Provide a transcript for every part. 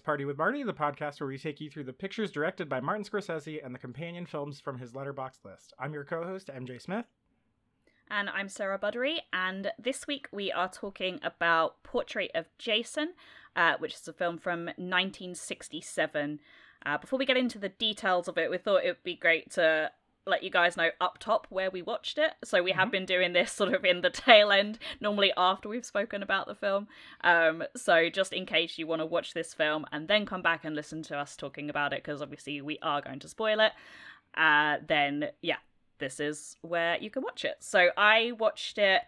Party with Marty, the podcast where we take you through the pictures directed by Martin Scorsese and the companion films from his Letterboxd list. I'm your co host, MJ Smith. And I'm Sarah Buddery, and this week we are talking about Portrait of Jason, uh, which is a film from 1967. Uh, before we get into the details of it, we thought it would be great to let you guys know up top where we watched it. So we have been doing this sort of in the tail end, normally after we've spoken about the film. Um, so just in case you want to watch this film and then come back and listen to us talking about it, because obviously we are going to spoil it, uh, then yeah, this is where you can watch it. So I watched it.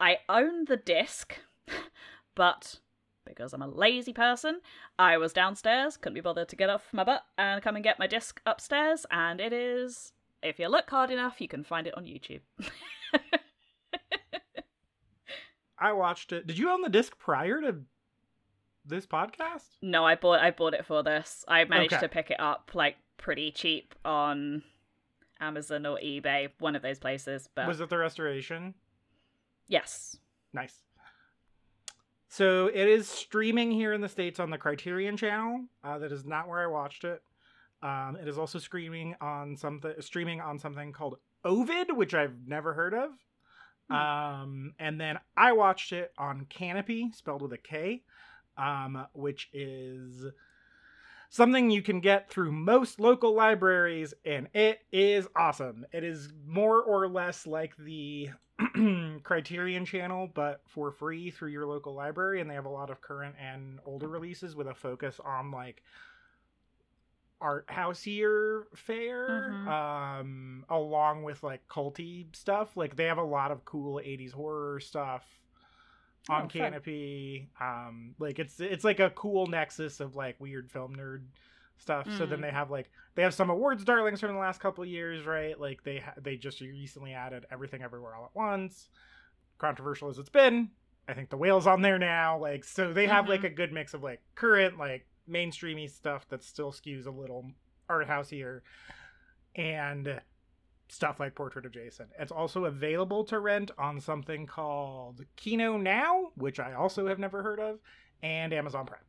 I own the disc, but because I'm a lazy person, I was downstairs, couldn't be bothered to get off my butt and come and get my disc upstairs, and it is. If you look hard enough, you can find it on YouTube. I watched it. Did you own the disc prior to this podcast? no, I bought I bought it for this. I managed Okay. to pick it up like pretty cheap on Amazon or eBay, one of those places. But Was it the restoration? yes, Nice. So it is streaming here in the States on the Criterion channel. Uh, that is not where I watched it. Um, it is also streaming on something streaming on something called Ovid, which I've never heard of. Um, and then I watched it on Kanopy, spelled with a K, um, which is something you can get through most local libraries, and it is awesome. It is more or less like the Criterion channel, but for free through your local library, and they have a lot of current and older releases with a focus on like art houseier fare, Mhm. um, along with like culty stuff. Like they have a lot of cool '80s horror stuff on Oh. Kanopy. Um, like it's it's like a cool nexus of like weird film nerd stuff. So then Mm. they have like they have some awards darlings from the last couple of years, right? Like they ha- they just recently added Everything Everywhere All at Once. Controversial as it's been, I think the whale's on there now. Like so they have like Mhm. a good mix of like current like mainstreamy stuff that still skews a little art houseier and stuff like Portrait of Jason. It's also available to rent on something called Kino Now, which I also have never heard of, and Amazon Prime.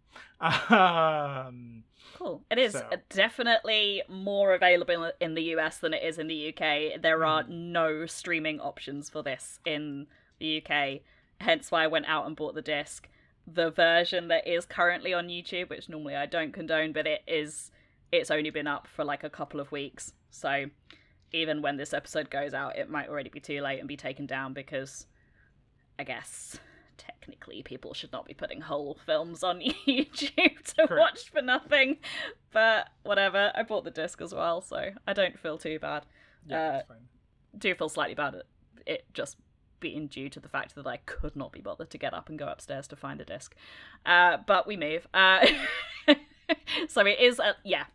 Um, Cool. It is So- definitely more available in the US than it is in the UK. There are no streaming options for this in the UK, hence why I went out and bought the disc. The version that is currently on YouTube, which normally I don't condone, but it is it's only been up for like a couple of weeks. So even when this episode goes out, it might already be too late and be taken down because I guess technically people should not be putting whole films on YouTube to Correct. watch for nothing. But whatever, I bought the disc as well, so I don't feel too bad. yeah, Uh, fine. Do feel slightly bad at it just being due to the fact that I could not be bothered to get up and go upstairs to find the disc. Uh, but we move. Uh, so it is, uh, yeah,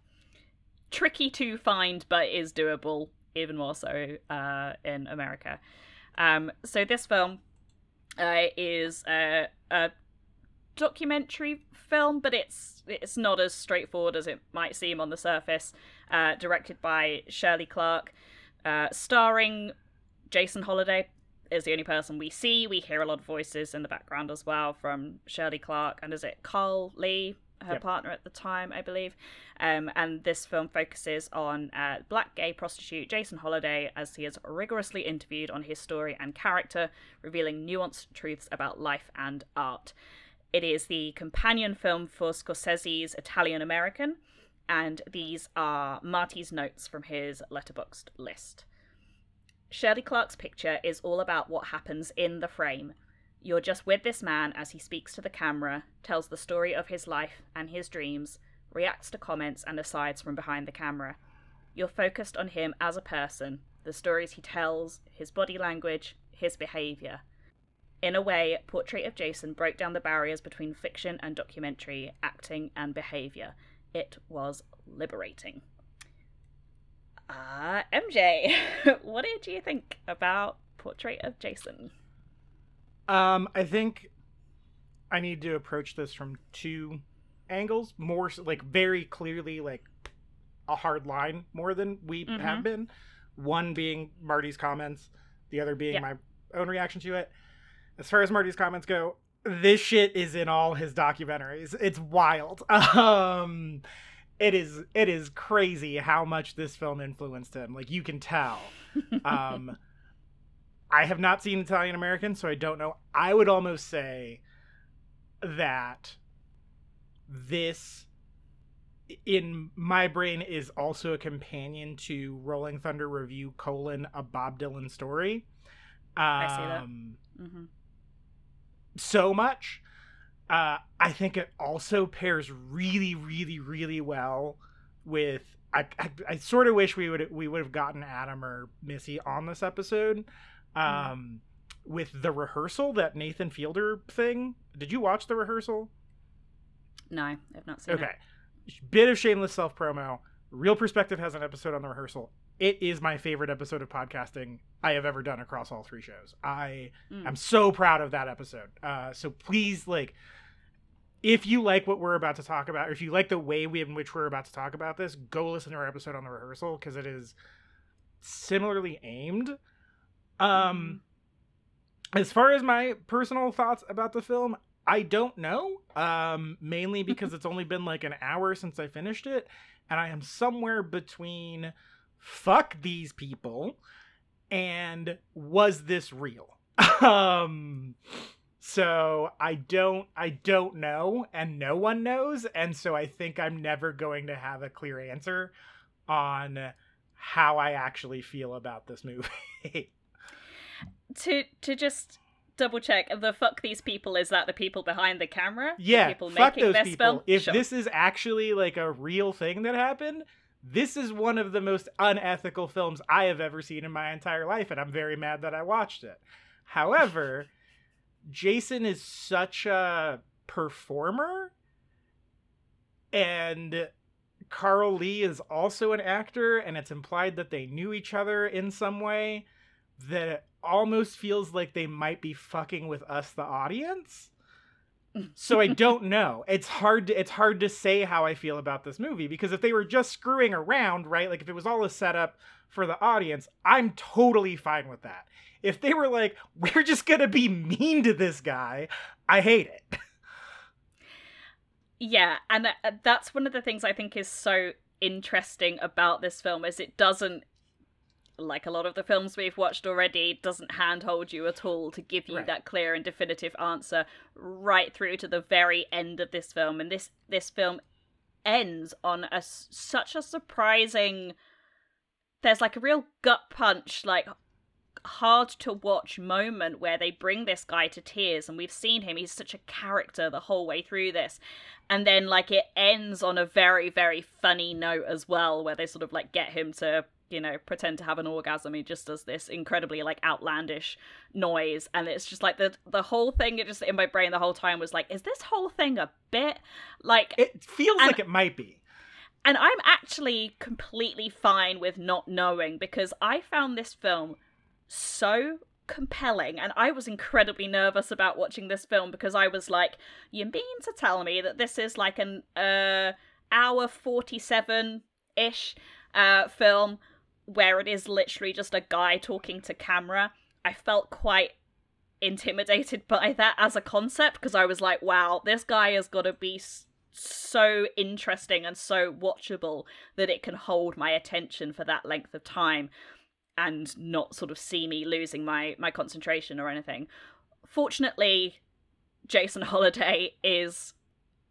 tricky to find, but is doable, even more so uh, in America. Um, so this film uh, is a, a documentary film, but it's it's not as straightforward as it might seem on the surface. Uh, directed by Shirley Clarke, uh, starring Jason Holliday is the only person we see. We hear a lot of voices in the background as well from Shirley Clarke and is it Carl Lee, her Yep. partner at the time, I believe. Um, and this film focuses on uh, black gay prostitute Jason Holliday as he is rigorously interviewed on his story and character, revealing nuanced truths about life and art. It is the companion film for Scorsese's Italianamerican, and these are Marty's notes from his Letterboxd list. Shirley Clarke's picture is all about what happens in the frame. You're just with this man as he speaks to the camera, tells the story of his life and his dreams, reacts to comments and asides from behind the camera. You're focused on him as a person, the stories he tells, his body language, his behaviour. In a way, Portrait of Jason broke down the barriers between fiction and documentary, acting and behavior. It was liberating. Uh, MJ, what did you think about Portrait of Jason? Um, I think I need to approach this from two angles, more like very clearly like a hard line more than we Mhm. have been. One being Marty's comments, the other being Yeah. my own reaction to it. As far as Marty's comments go, this shit is in all his documentaries. It's wild. Um it is it is crazy how much this film influenced him. Like you can tell. Um I have not seen Italianamerican, so I don't know. I would almost say that this in my brain is also a companion to Rolling Thunder Revue colon a Bob Dylan story. Um, I see that. hmm so much. Uh, I think it also pairs really, really, really well with. I, I, I sort of wish we would we would have gotten Adam or Missy on this episode, um, with the rehearsal that Nathan Fielder thing. Did you watch the rehearsal? No, I've not seen Okay, it. bit of shameless self promo. Real Perspective has an episode on the rehearsal. It is my favorite episode of podcasting I have ever done across all three shows. I Mm. I'm so proud of that episode. Uh, so please, like, if you like what we're about to talk about, or if you like the way we, in which we're about to talk about this, go listen to our episode on the rehearsal because it is similarly aimed. Um, as far as my personal thoughts about the film, I don't know. Um, mainly because it's only been like an hour since I finished it, and I am somewhere between fuck these people and was this real? um so I don't I don't know and no one knows and so I think I'm never going to have a clear answer on how I actually feel about this movie. To to just double check, the fuck these people is that the people behind the camera? The yeah, people fuck making those people. film? If Sure. this is actually like a real thing that happened, this is one of the most unethical films I have ever seen in my entire life, and I'm very mad that I watched it. However, Jason is such a performer, and Carl Lee is also an actor, and it's implied that they knew each other in some way that it almost feels like they might be fucking with us, the audience so I don't know. It's hard to it's hard to say how I feel about this movie because if they were just screwing around, right? Like if it was all a setup for the audience, I'm totally fine with that. If they were like, we're just gonna be mean to this guy, I hate it. Yeah, and uh, that's one of the things I think is so interesting about this film is it doesn't like a lot of the films we've watched already doesn't handhold you at all to give you Right. that clear and definitive answer right through to the very end of this film and this this film ends on a such a surprising there's like a real gut punch like hard to watch moment where they bring this guy to tears and we've seen him he's such a character the whole way through this and then like it ends on a very very funny note as well where they sort of like get him to you know pretend to have an orgasm he just does this incredibly like outlandish noise and it's just like the the whole thing it just in my brain the whole time was like is this whole thing a bit like It feels And- like it might be. and I'm actually completely fine with not knowing because I found this film so compelling and I was incredibly nervous about watching this film because I was like, you mean to tell me that this is like an uh hour 47 ish uh film where it is literally just a guy talking to camera? I felt quite intimidated by that as a concept because I was like, wow, this guy has got to be so interesting and so watchable that it can hold my attention for that length of time and not sort of see me losing my my concentration or anything. Fortunately, Jason Holliday is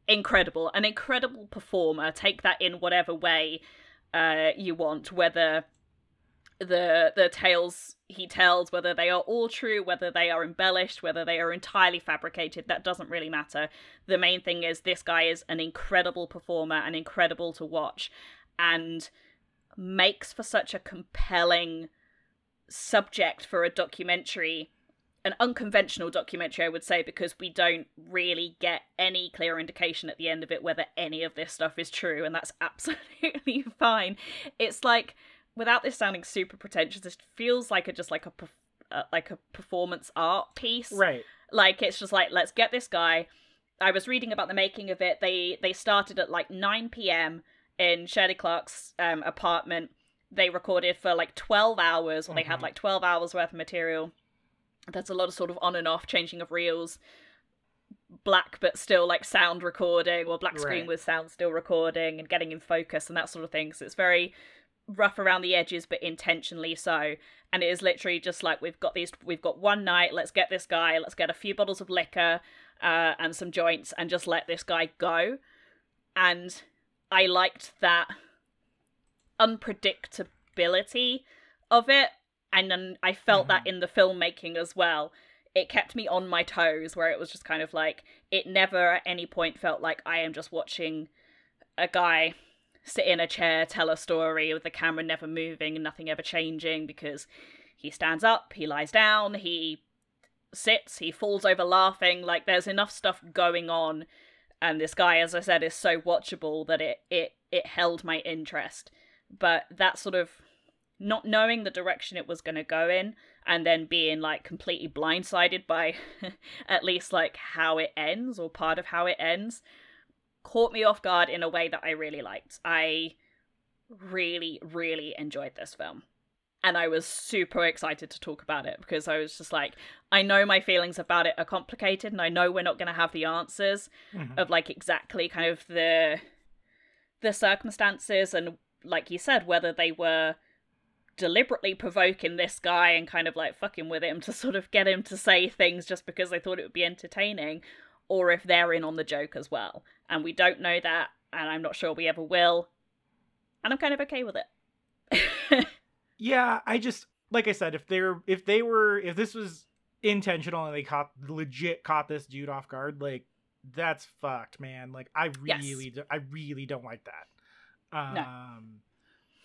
incredible, an incredible performer. Take that in whatever way uh, you want, whether the the tales he tells, whether they are all true, whether they are embellished, whether they are entirely fabricated, that doesn't really matter. The main thing is this guy is an incredible performer and incredible to watch, and makes for such a compelling subject for a documentary an unconventional documentary, I would say, because we don't really get any clear indication at the end of it whether any of this stuff is true, and that's absolutely fine. It's like, without this sounding super pretentious, it feels like a just like a uh, like a performance art piece, Right. like it's just like let's get this guy. I was reading about the making of it. They they started at like 9 p.m. in Shirley Clarke's um, apartment. They recorded for like 12 hours, or they had Mhm. like 12 hours worth of material. There's a lot of sort of on and off changing of reels, black but still like sound recording, or black screen Right. with sound still recording, and getting in focus and that sort of thing. So it's very rough around the edges, but intentionally so. And it is literally just like we've got these, we've got one night. Let's get this guy. Let's get a few bottles of liquor uh, and some joints, and just let this guy go. And I liked that unpredictability of it, and then I felt that in the filmmaking as well. It kept me on my toes, where it was just kind of like it never at any point felt like I am just watching a guy sit in a chair, tell a story with the camera never moving and nothing ever changing because he stands up, he lies down, he sits, he falls over laughing. Like there's enough stuff going on, and this guy, as I said, is so watchable that it it it held my interest. But that sort of not knowing the direction it was going to go in and then being like completely blindsided by at least like how it ends or part of how it ends caught me off guard in a way that I really liked. I really, really enjoyed this film. And I was super excited to talk about it because I was just like, I know my feelings about it are complicated and I know we're not going to have the answers Mhm. of like exactly kind of the the circumstances and like you said whether they were deliberately provoking this guy and kind of like fucking with him to sort of get him to say things just because they thought it would be entertaining or if they're in on the joke as well. And we don't know that, and I'm not sure we ever will. And I'm kind of okay with it. Yeah, I just like I said, if they're if they were if this was intentional and they caught legit caught this dude off guard, like that's fucked, man. Like I Yes. really do, I really don't like that. Um No.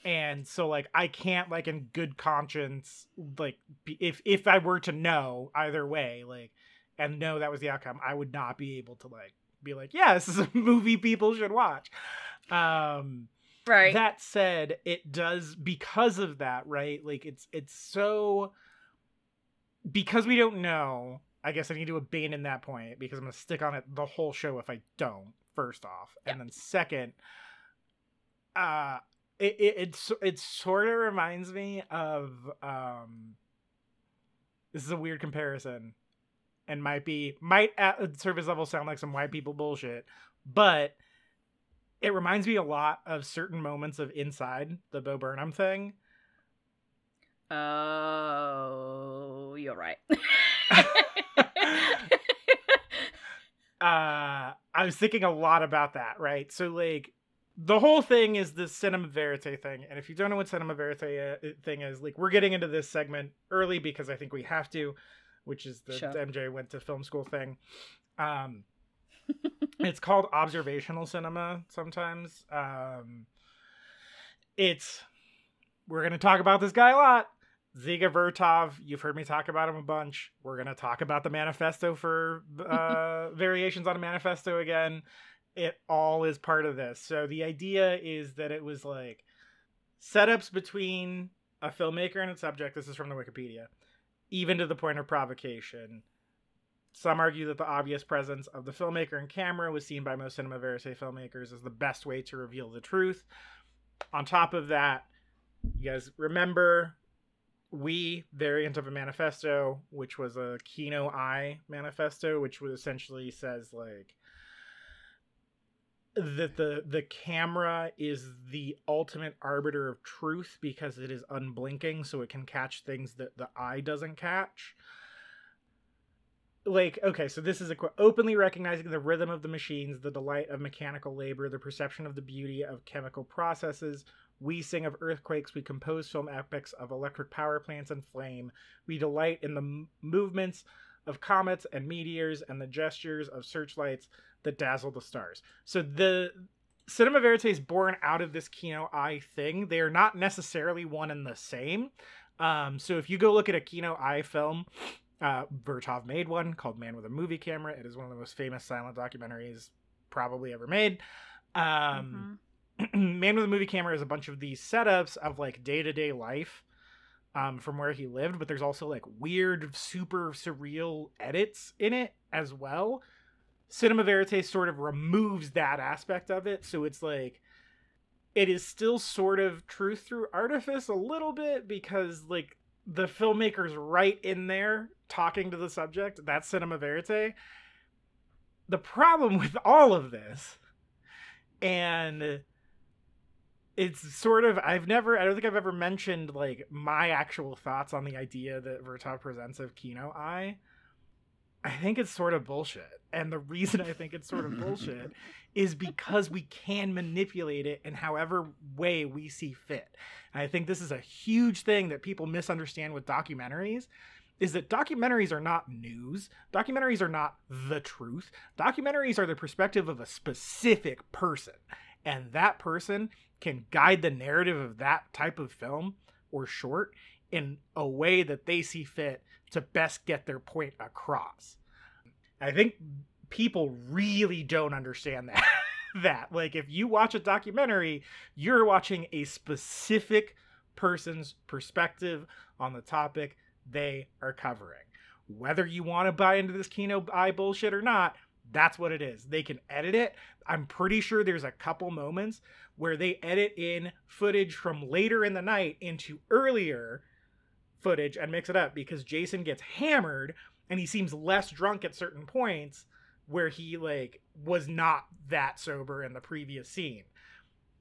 and so like I can't like in good conscience like be, if if I were to know either way, like and know that was the outcome, I would not be able to like be like, yeah, this is a movie people should watch. Um right. that said, it does because of that, right? Like it's it's so because we don't know. I guess I need to abandon that point because I'm gonna stick on it the whole show if I don't. First off, and then second, uh, it, it it's it sort of reminds me of um. This is a weird comparison, and might be might at surface level sound like some white people bullshit, but it reminds me a lot of certain moments of Inside the Bo Burnham thing. Oh, you're right. Uh, I was thinking a lot about that, right? So like the whole thing is the cinema verite thing, and if you don't know what cinema verite uh, thing is, like we're getting into this segment early because I think we have to, which is the Sure. MJ went to film school thing. Um, it's called observational cinema sometimes. Um, it's we're gonna talk about this guy a lot. Dziga Vertov, you've heard me talk about him a bunch. We're gonna talk about the manifesto for uh, variations on a manifesto again. It all is part of this. So the idea is that it was like setups between a filmmaker and its subject. This is from the Wikipedia, even to the point of provocation. Some argue that the obvious presence of the filmmaker and camera was seen by most cinema verite filmmakers as the best way to reveal the truth. On top of that, you guys remember we variant of a manifesto which was a kino Eye manifesto which essentially says like that the the camera is the ultimate arbiter of truth because it is unblinking so it can catch things that the eye doesn't catch. Like okay so this is a quote openly recognizing the rhythm of the machines the delight of mechanical labor the perception of the beauty of chemical processes. We sing of earthquakes we compose film epics of electric power plants and flame. We delight in the m- movements of comets and meteors and the gestures of searchlights that dazzle the stars so the cinema verite is born out of this kino eye thing they are not necessarily one and the same um, so if you go look at a kino eye film Uh, Vertov made one called Man with a Movie Camera. It is one of the most famous silent documentaries probably ever made. Um, Mhm. Man with a Movie Camera is a bunch of these setups of like day to day life um, from where he lived, but there's also like weird, super surreal edits in it as well. Cinema Verite sort of removes that aspect of it, so it's like it is still sort of truth through artifice a little bit because like the filmmaker's right in there talking to the subject. That's Cinema Verite. The problem with all of this, and it's sort of I've never I don't think I've ever mentioned like my actual thoughts on the idea that Vertov presents of Kino Eye. I think it's sort of bullshit. And the reason I think it's sort of bullshit is because we can manipulate it in however way we see fit. And I think this is a huge thing that people misunderstand with documentaries is that documentaries are not news. Documentaries are not the truth. Documentaries are the perspective of a specific person. And that person can guide the narrative of that type of film or short in a way that they see fit to best get their point across. I think people really don't understand that. that like if you watch a documentary, you're watching a specific person's perspective on the topic they are covering. Whether you want to buy into this Kino Eye bullshit or not, that's what it is. They can edit it. I'm pretty sure there's a couple moments where they edit in footage from later in the night into earlier footage and mix it up because Jason gets hammered and he seems less drunk at certain points where he like was not that sober in the previous scene.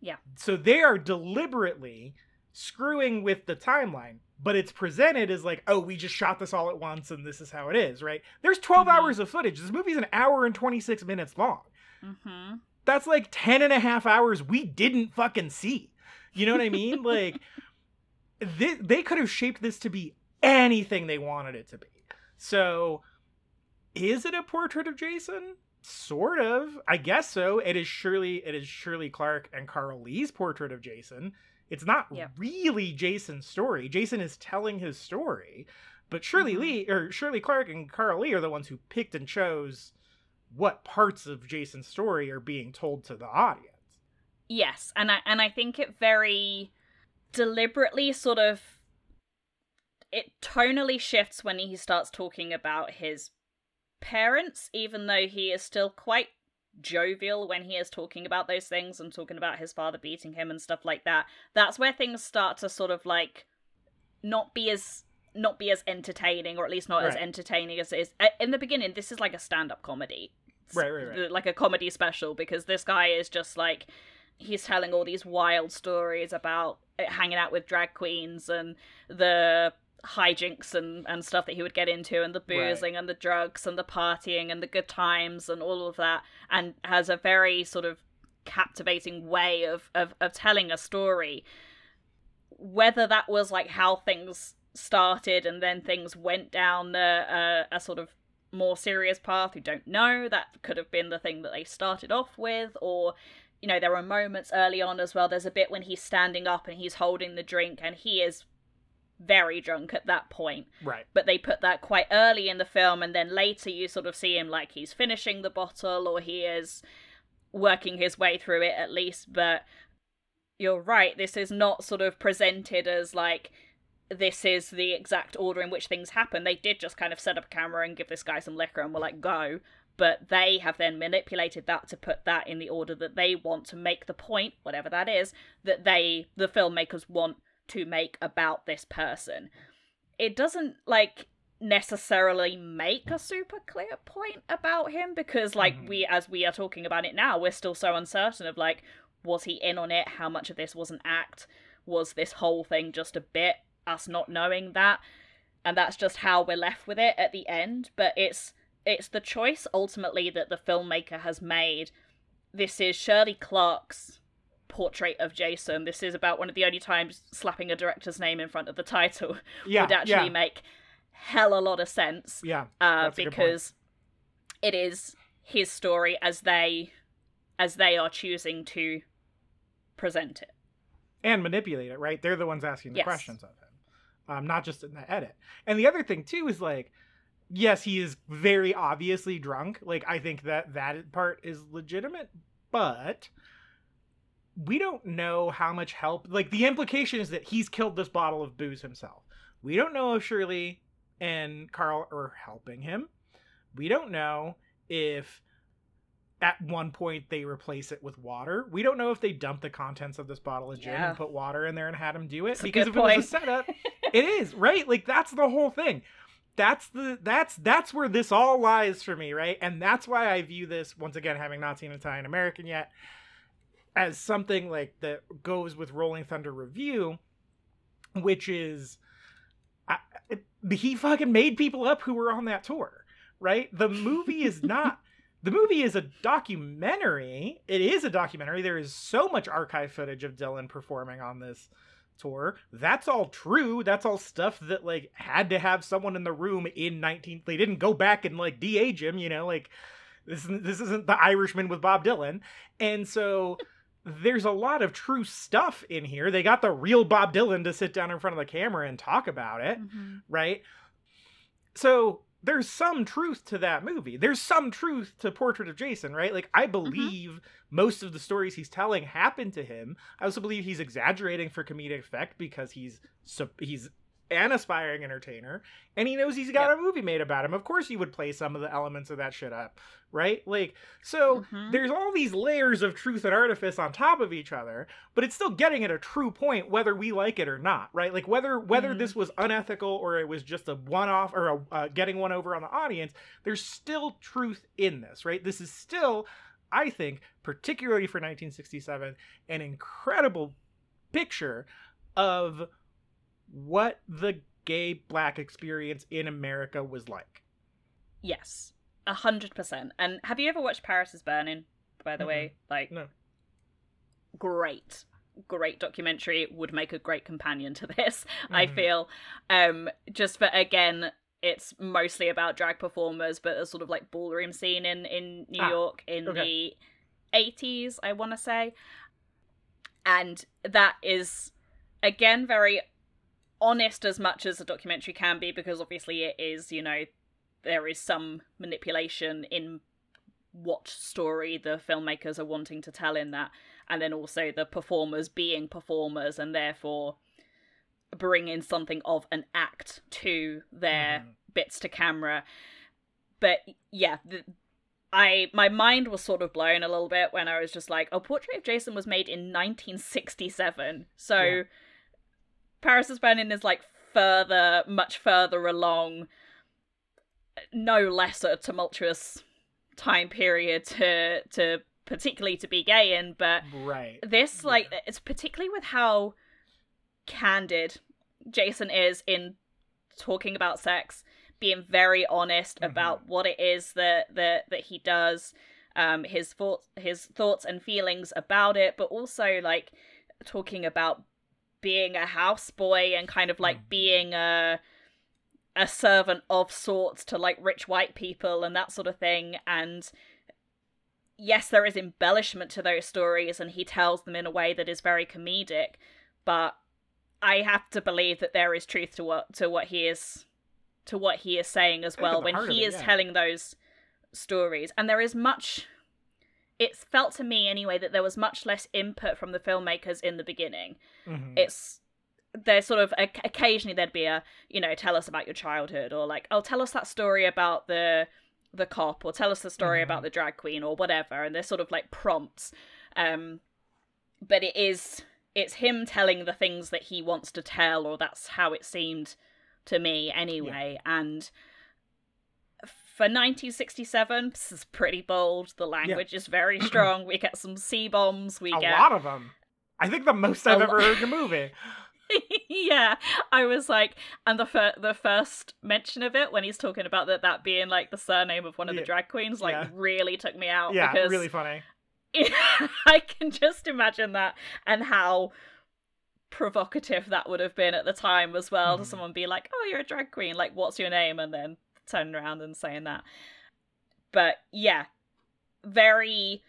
Yeah. So they are deliberately screwing with the timeline, but it's presented as like, oh, we just shot this all at once and this is how it is, right? There's 12 Mhm. hours of footage. This movie's an hour and 26 minutes long. Mm-hmm. That's like 10 and a half hours we didn't fucking see. You know what I mean? like they, they could have shaped this to be anything they wanted it to be. So is it a portrait of Jason? Sort of. I guess so. It is surely it is Shirley Clarke and Carl Lee's portrait of Jason. It's not Yep. really Jason's story. Jason is telling his story, but Shirley Mhm. Lee or Shirley Clarke and Carl Lee are the ones who picked and chose what parts of Jason's story are being told to the audience. Yes, and I and I think it very deliberately sort of it tonally shifts when he starts talking about his parents, even though he is still quite jovial when he is talking about those things and talking about his father beating him and stuff like that. That's where things start to sort of like not be as not be as entertaining or at least not as entertaining as it is in the beginning this is like a stand-up comedy Right, right, right. like a comedy special because this guy is just like he's telling all these wild stories about uh, hanging out with drag queens and the hijinks and, and stuff that he would get into and the boozing and the drugs and the partying and the good times and all of that and has a very sort of captivating way of, of, of telling a story. Whether that was like how things started and then things went down a, a, a sort of more serious path we don't know. That could have been the thing that they started off with or you know there are moments early on as well. There's a bit when he's standing up and he's holding the drink and he is very drunk at that point. Right. but they put that quite early in the film and then later you sort of see him like he's finishing the bottle or he is working his way through it at least. But you're right this is not sort of presented as like this is the exact order in which things happen. They did just kind of set up a camera and give this guy some liquor and were like go but they have then manipulated that to put that in the order that they want to make the point whatever that is that they the filmmakers want to make about this person. It doesn't like necessarily make a super clear point about him because like Mhm. we as we are talking about it now we're still so uncertain of like was he in on it? How much of this was an act? Was this whole thing just a bit us not knowing that? And that's just how we're left with it at the end but it's it's the choice ultimately that the filmmaker has made this is shirley clarke's portrait of jason this is about one of the only times slapping a director's name in front of the title Yeah. would actually yeah. make hell a lot of sense yeah. uh, That's a good point. because it is his story as they as they are choosing to present it and manipulate it, right? They're the ones asking the Yes. questions of him, um, not just in the edit. And the other thing too is like, yes, he is very obviously drunk. Like I think that that part is legitimate, but we don't know how much help. Like the implication is that he's killed this bottle of booze himself. We don't know if Shirley and Carl are helping him. We don't know if at one point they replace it with water. We don't know if they dump the contents of this bottle of gin Yeah. and put water in there and had him do it. Because if it was a setup, it is right. Like that's the whole thing. That's the that's that's where this all lies for me, right? And that's why I view this once again, having not seen Italianamerican yet, as something like that goes with Rolling Thunder revue, which is, I, it, he fucking made people up who were on that tour, right? The movie is not. The movie is a documentary. It is a documentary. There is so much archive footage of Dylan performing on this tour. That's all true. That's all stuff that like had to have someone in the room in 19 they didn't go back and like de-age him, you know, like this isn't, this isn't the Irishman with Bob Dylan. And so there's a lot of true stuff in here. They got the real Bob Dylan to sit down in front of the camera and talk about it Mhm. right? So there's some truth to that movie. There's some truth to Portrait of Jason, right? Like I mm-hmm. believe most of the stories he's telling happened to him. I also believe he's exaggerating for comedic effect because he's he's an aspiring entertainer and he knows he's got a movie made about him. Of course he would play some of the elements of that shit up, right? Like so Mhm. there's all these layers of truth and artifice on top of each other, but it's still getting at a true point whether we like it or not, right? Like whether whether Mhm. this was unethical or it was just a one-off or a, uh, getting one over on the audience, there's still truth in this, right? This is still I think, particularly for 1967, an incredible picture of what the gay black experience in America was like. Yes, a hundred percent. And have you ever watched Paris is Burning? By the way, like, No. great, great documentary. Would make a great companion to this. I Mhm. feel. Um, just for again, it's mostly about drag performers, but a sort of like ballroom scene in in New Ah, York in okay. the eighties, I want to say, and that is again very honest as much as a documentary can be because obviously it is you know there is some manipulation in what story the filmmakers are wanting to tell in that and then also the performers being performers and therefore bringing something of an act to their Mhm. bits to camera but yeah the, I my mind was sort of blown a little bit when I was just like, "Oh, Portrait of Jason was made in 1967." So Yeah. Paris is Burning is like further, much further along, no less a tumultuous time period to to particularly to be gay in, but Right. this like Yeah. it's particularly with how candid Jason is in talking about sex, being very honest Mhm. about what it is that that that he does, um, his thoughts his thoughts and feelings about it, but also like talking about being a houseboy and kind of like Mhm. being a a servant of sorts to like rich white people and that sort of thing and yes there is embellishment to those stories and he tells them in a way that is very comedic but i have to believe that there is truth to what to what he is to what he is saying as well when he it, is yeah. telling those stories and there is much it's felt to me anyway that there was much less input from the filmmakers in the beginning. Mhm. it's there's sort of occasionally there'd be a you know tell us about your childhood or like oh tell us that story about the the cop or tell us the story Mhm. about the drag queen or whatever. And there's sort of like prompts. Um but it is it's him telling the things that he wants to tell or that's how it seemed to me anyway. And for 1967 this is pretty bold the language is very strong we get some c bombs we a get a lot of them. I think the most I've ever heard in a movie. yeah, I was like, and the fir- the first mention of it when he's talking about that that being like the surname of one of Yeah. the drag queens, like Yeah. really took me out. Yeah, because really funny. I can just imagine that and how provocative that would have been at the time as well Mhm. to someone be like, "Oh, you're a drag queen. Like, what's your name?" and then turning around and saying that. But yeah, very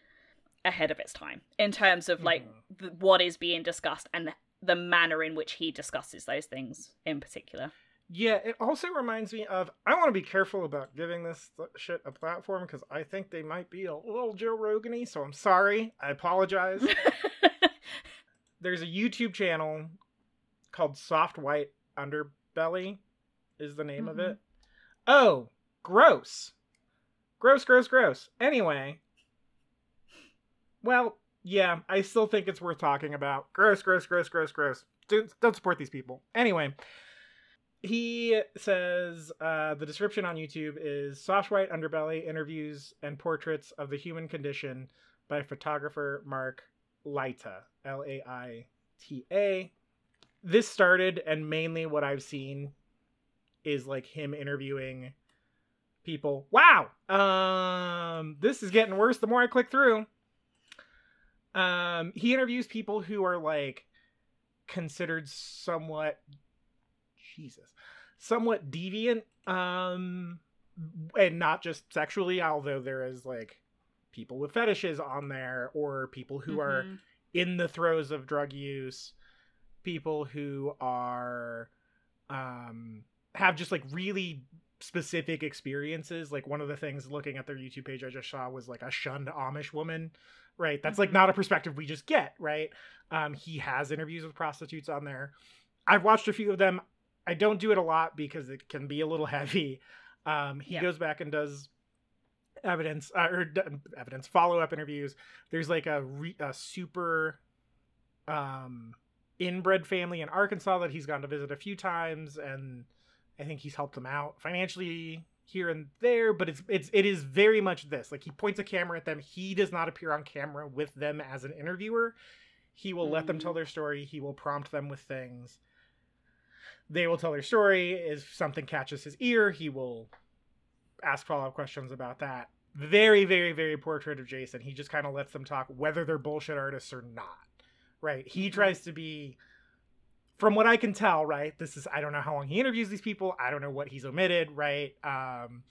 ahead of its time in terms of like Mhm. th- what is being discussed and the manner in which he discusses those things in particular. Yeah, it also reminds me of I want to be careful about giving this shit a platform because I think they might be a little Joe Rogan-y, so I'm sorry. I apologize. There's a YouTube channel called Soft White Underbelly, is the name of Mhm. it. Oh, gross. Gross, gross, gross. Anyway. Well, yeah, I still think it's worth talking about. Gross, gross, gross, gross, gross. Don't, don't support these people. Anyway, he says uh, the description on YouTube is soft white underbelly interviews and portraits of the human condition by photographer Mark Laita, L A I T A. This started, and mainly what I've seen is like him interviewing people. Wow, um, this is getting worse the more I click through. Um, he interviews people who are like considered somewhat Jesus, somewhat deviant, um, and not just sexually, although there is like people with fetishes on there or people who are Mhm. in the throes of drug use, people who are um have just like really specific experiences. Like one of the things looking at their YouTube page I just saw was like a shunned Amish woman. Right. That's like Mhm. not a perspective we just get, right? Um he has interviews with prostitutes on there. I've watched a few of them. I don't do it a lot because it can be a little heavy. Um he Yeah. goes back and does evidence uh, or d- evidence follow-up interviews there's like a, re- a super um inbred family in arkansas that he's gone to visit a few times and i think he's helped them out financially here and there but it's it's it is very much this like he points a camera at them. He does not appear on camera with them as an interviewer. He will let them tell mm. their story. He will prompt them with things. They will tell their story. If something catches his ear he will ask follow-up questions about that. Very very very portrait of jason. He just kind of lets them talk whether they're bullshit artists or not right? He mm-hmm. tries to be from what i can tell right this is i don't know how long he interviews these people. I don't know what he's omitted right? Um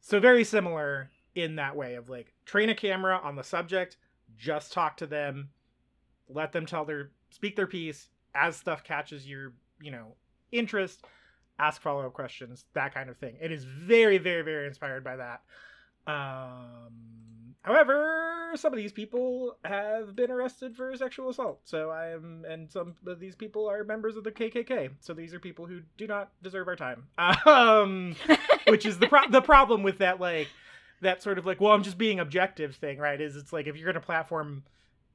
so very similar in that way of like train a camera on the subject just talk to them let them tell their speak their piece. As stuff catches your you know interest ask follow-up questions that kind of thing. It is very very very inspired by that. Um however some of these people have been arrested for sexual assault so i am and some of these people are members of the kkk so these are people who do not deserve our time um which is the pro- the problem with that like that sort of like well i'm just being objective thing right is it's like if you're gonna platform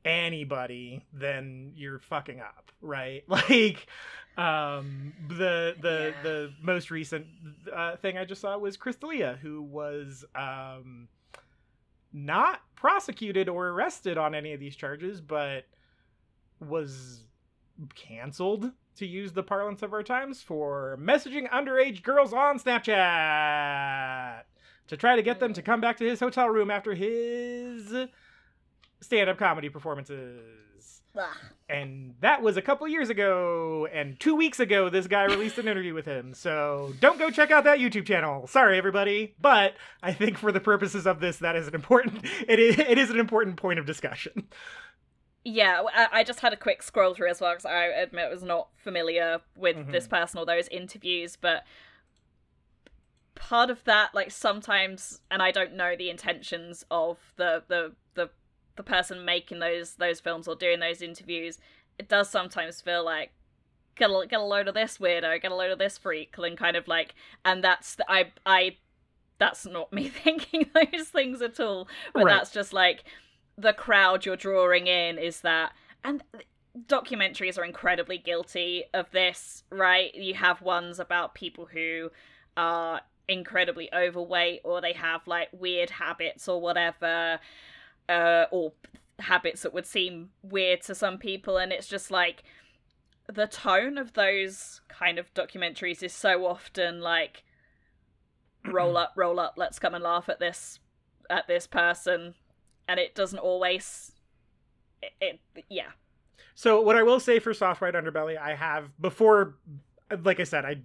anybody then you're fucking up right like um the the Yeah. the most recent uh, thing i just saw was Chris D'Elia who was um not prosecuted or arrested on any of these charges but was canceled to use the parlance of our times for messaging underage girls on snapchat to try to get them to come back to his hotel room after his stand-up comedy performances Ugh. and that was a couple years ago and two weeks ago this guy released an interview with him so don't go check out that youtube channel sorry everybody but i think for the purposes of this that is an important it is, it is an important point of discussion Yeah, I just had a quick scroll through as well because I admit I was not familiar with Mhm. this person or those interviews, but part of that, like sometimes, and I don't know the intentions of the the the the person making those those films or doing those interviews. It does sometimes feel like get a get a load of this weirdo, get a load of this freak, and kind of like, and that's the, I I. That's not me thinking those things at all, but Right. that's just like the crowd you're drawing in is that and documentaries are incredibly guilty of this right you have ones about people who are incredibly overweight or they have like weird habits or whatever uh or habits that would seem weird to some people and it's just like the tone of those kind of documentaries is so often like roll up roll up let's come and laugh at this at this person and it doesn't always it, it yeah So what I will say for Soft White Underbelly, I have before, like I said, I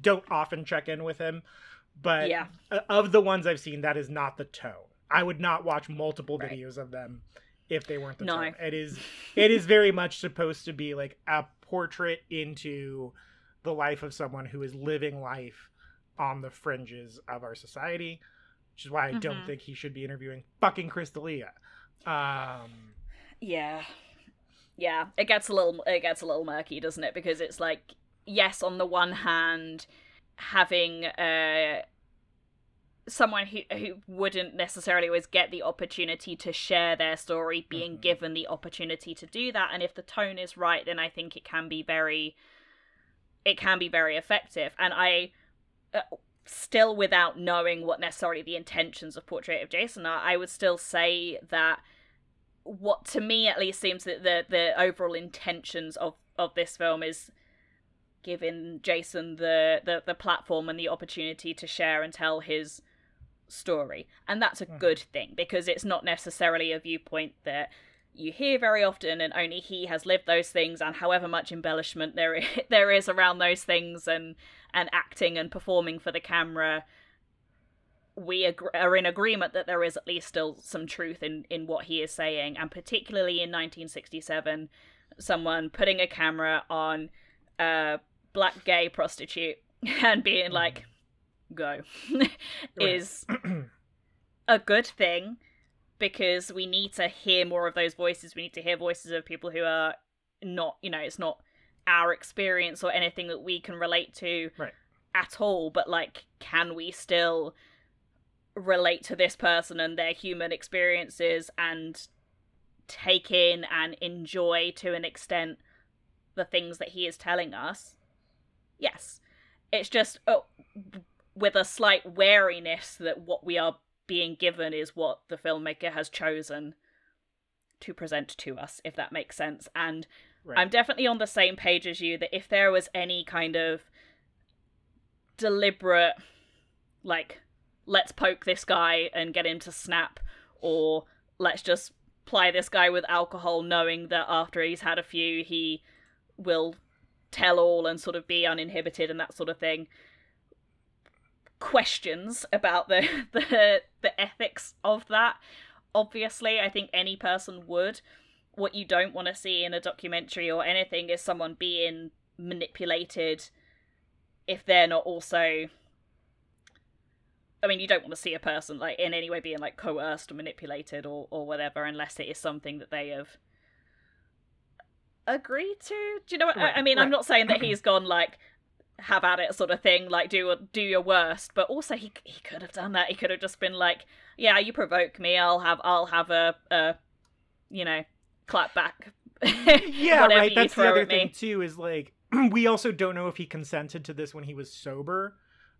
don't often check in with him, but Yeah. of the ones I've seen, that is not the tone. I would not watch multiple Right. videos of them if they weren't the No. tone. It is, it is very much supposed to be like a portrait into the life of someone who is living life on the fringes of our society, which is why I don't Mhm. think he should be interviewing fucking Chris D'Elia. Um, Yeah. Yeah, it gets a little it gets a little murky, doesn't it? Because it's like yes, on the one hand, having uh someone who who wouldn't necessarily always get the opportunity to share their story being Mhm. given the opportunity to do that and if the tone is right then I think it can be very it can be very effective and I uh, still without knowing what necessarily the intentions of Portrait of Jason are I would still say that what to me at least seems that the the overall intentions of of this film is giving Jason the the the platform and the opportunity to share and tell his story and that's a Mhm. good thing because it's not necessarily a viewpoint that you hear very often and only he has lived those things and however much embellishment there there is around those things and and acting and performing for the camera we ag- are in agreement that there is at least still some truth in in what he is saying and particularly in 1967 someone putting a camera on a black gay prostitute and being like go is a good thing because we need to hear more of those voices. We need to hear voices of people who are not, you know, it's not our experience or anything that we can relate to Right. at all, but like, can we still relate to this person and their human experiences and take in and enjoy to an extent the things that he is telling us? Yes. It's just oh, with a slight wariness that what we are being given is what the filmmaker has chosen to present to us, if that makes sense. And right. I'm definitely on the same page as you that if there was any kind of deliberate, like, let's poke this guy and get him to snap, or let's just ply this guy with alcohol, knowing that after he's had a few, he will tell all and sort of be uninhibited and that sort of thing questions about the the the ethics of that obviously i think any person would what you don't want to see in a documentary or anything is someone being manipulated if they're not also I mean, you don't want to see a person like in any way being like coerced or manipulated or or whatever, unless it is something that they have agreed to. Do you know what I- Right, I mean? I'm not saying that he's gone like have at it sort of thing, like do do your worst, but also he he could have done that. He could have just been like, yeah, you provoke me, I'll have I'll have a a you know clap back. yeah, right. That's the other thing too. Is like we also don't know if he consented to this when he was sober,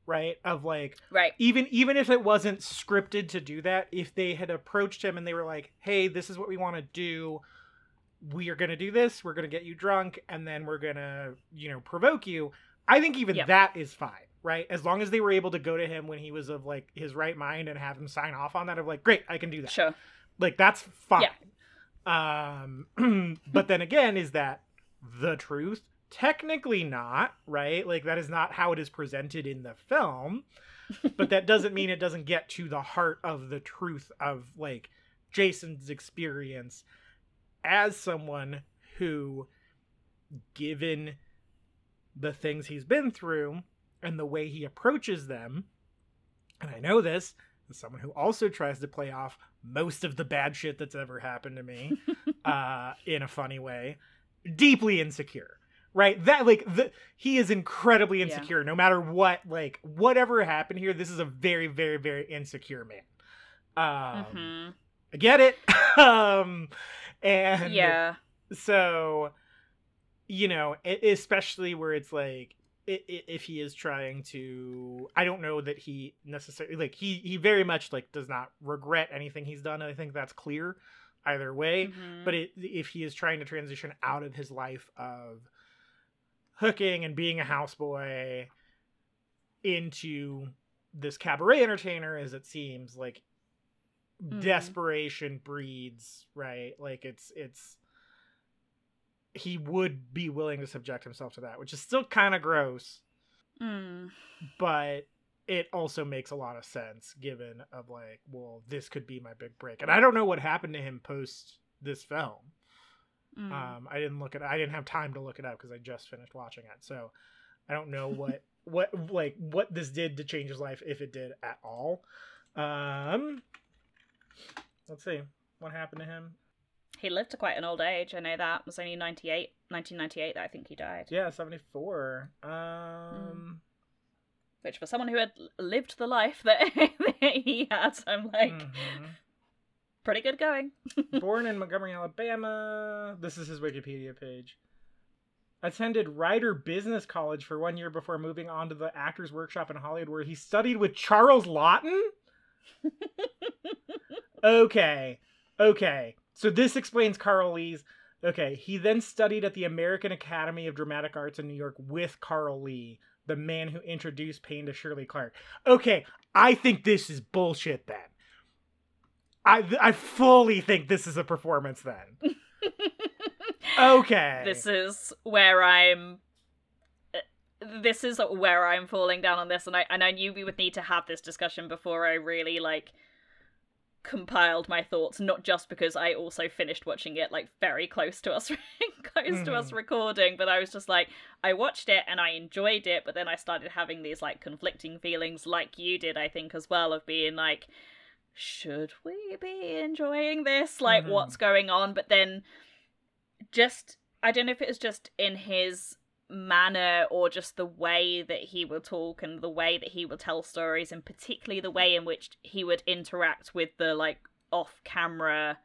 right? Of like Right. even even if it wasn't scripted to do that, if they had approached him and they were like, "Hey, this is what we want to do. We are going to do this. We're going to get you drunk, and then we're going to, you know, provoke you." I think even Yep. that is fine, right? As long as they were able to go to him when he was of like his right mind and have him sign off on that, of like, "Great, I can do that." Sure. like that's fine um but then again is that the truth technically not right like that is not how it is presented in the film but that doesn't mean it doesn't get to the heart of the truth of like jason's experience as someone who given the things he's been through and the way he approaches them. And i know this as someone who also tries to play off most of the bad shit that's ever happened to me uh in a funny way deeply insecure right? That like the he is incredibly Yeah. insecure no matter what like whatever happened here this is a very very very insecure man. Um hmm i get it. Um and Yeah. so you know especially where it's like if he is trying to i don't know that he necessarily like he he very much like does not regret anything he's done i think that's clear either way Mhm. but it, if he is trying to transition out of his life of hooking and being a houseboy into this cabaret entertainer as it seems like Mhm. desperation breeds right like it's it's he would be willing to subject himself to that which is still kind of gross Mm. but it also makes a lot of sense given of like well this could be my big break and i don't know what happened to him post this film Mm. um i didn't look at i didn't have time to look it up because i just finished watching it so I don't know what what like what this did to change his life if it did at all. Um, let's see what happened to him. He lived to quite an old age. I know that. It was only 98, 1998 that I think he died. Yeah, seventy four. Um, Which for someone who had lived the life that he had, I'm like, mhm. pretty good going. born in Montgomery, Alabama. This is his Wikipedia page. Attended Rider Business College for one year before moving on to the Actors Workshop in Hollywood, where he studied with Charles Laughton. okay, okay. So this explains Carl Lee's. Okay, he then studied at the American Academy of Dramatic Arts in New York with Carl Lee, the man who introduced Payne to Shirley Clarke. Okay, I think this is bullshit then. I I fully think this is a performance then. Okay. this is where I'm. This is where I'm falling down on this, and I and I knew we would need to have this discussion before I really like compiled my thoughts. Not just because I also finished watching it like very close to us, close to us recording, but I was just like, I watched it and I enjoyed it, but then I started having these like conflicting feelings, like you did, I think, as well, of being like, should we be enjoying this? Like, Mhm. what's going on? But then just I don't know if it was just in his manner or just the way that he would talk and the way that he would tell stories and particularly the way in which he would interact with the like off camera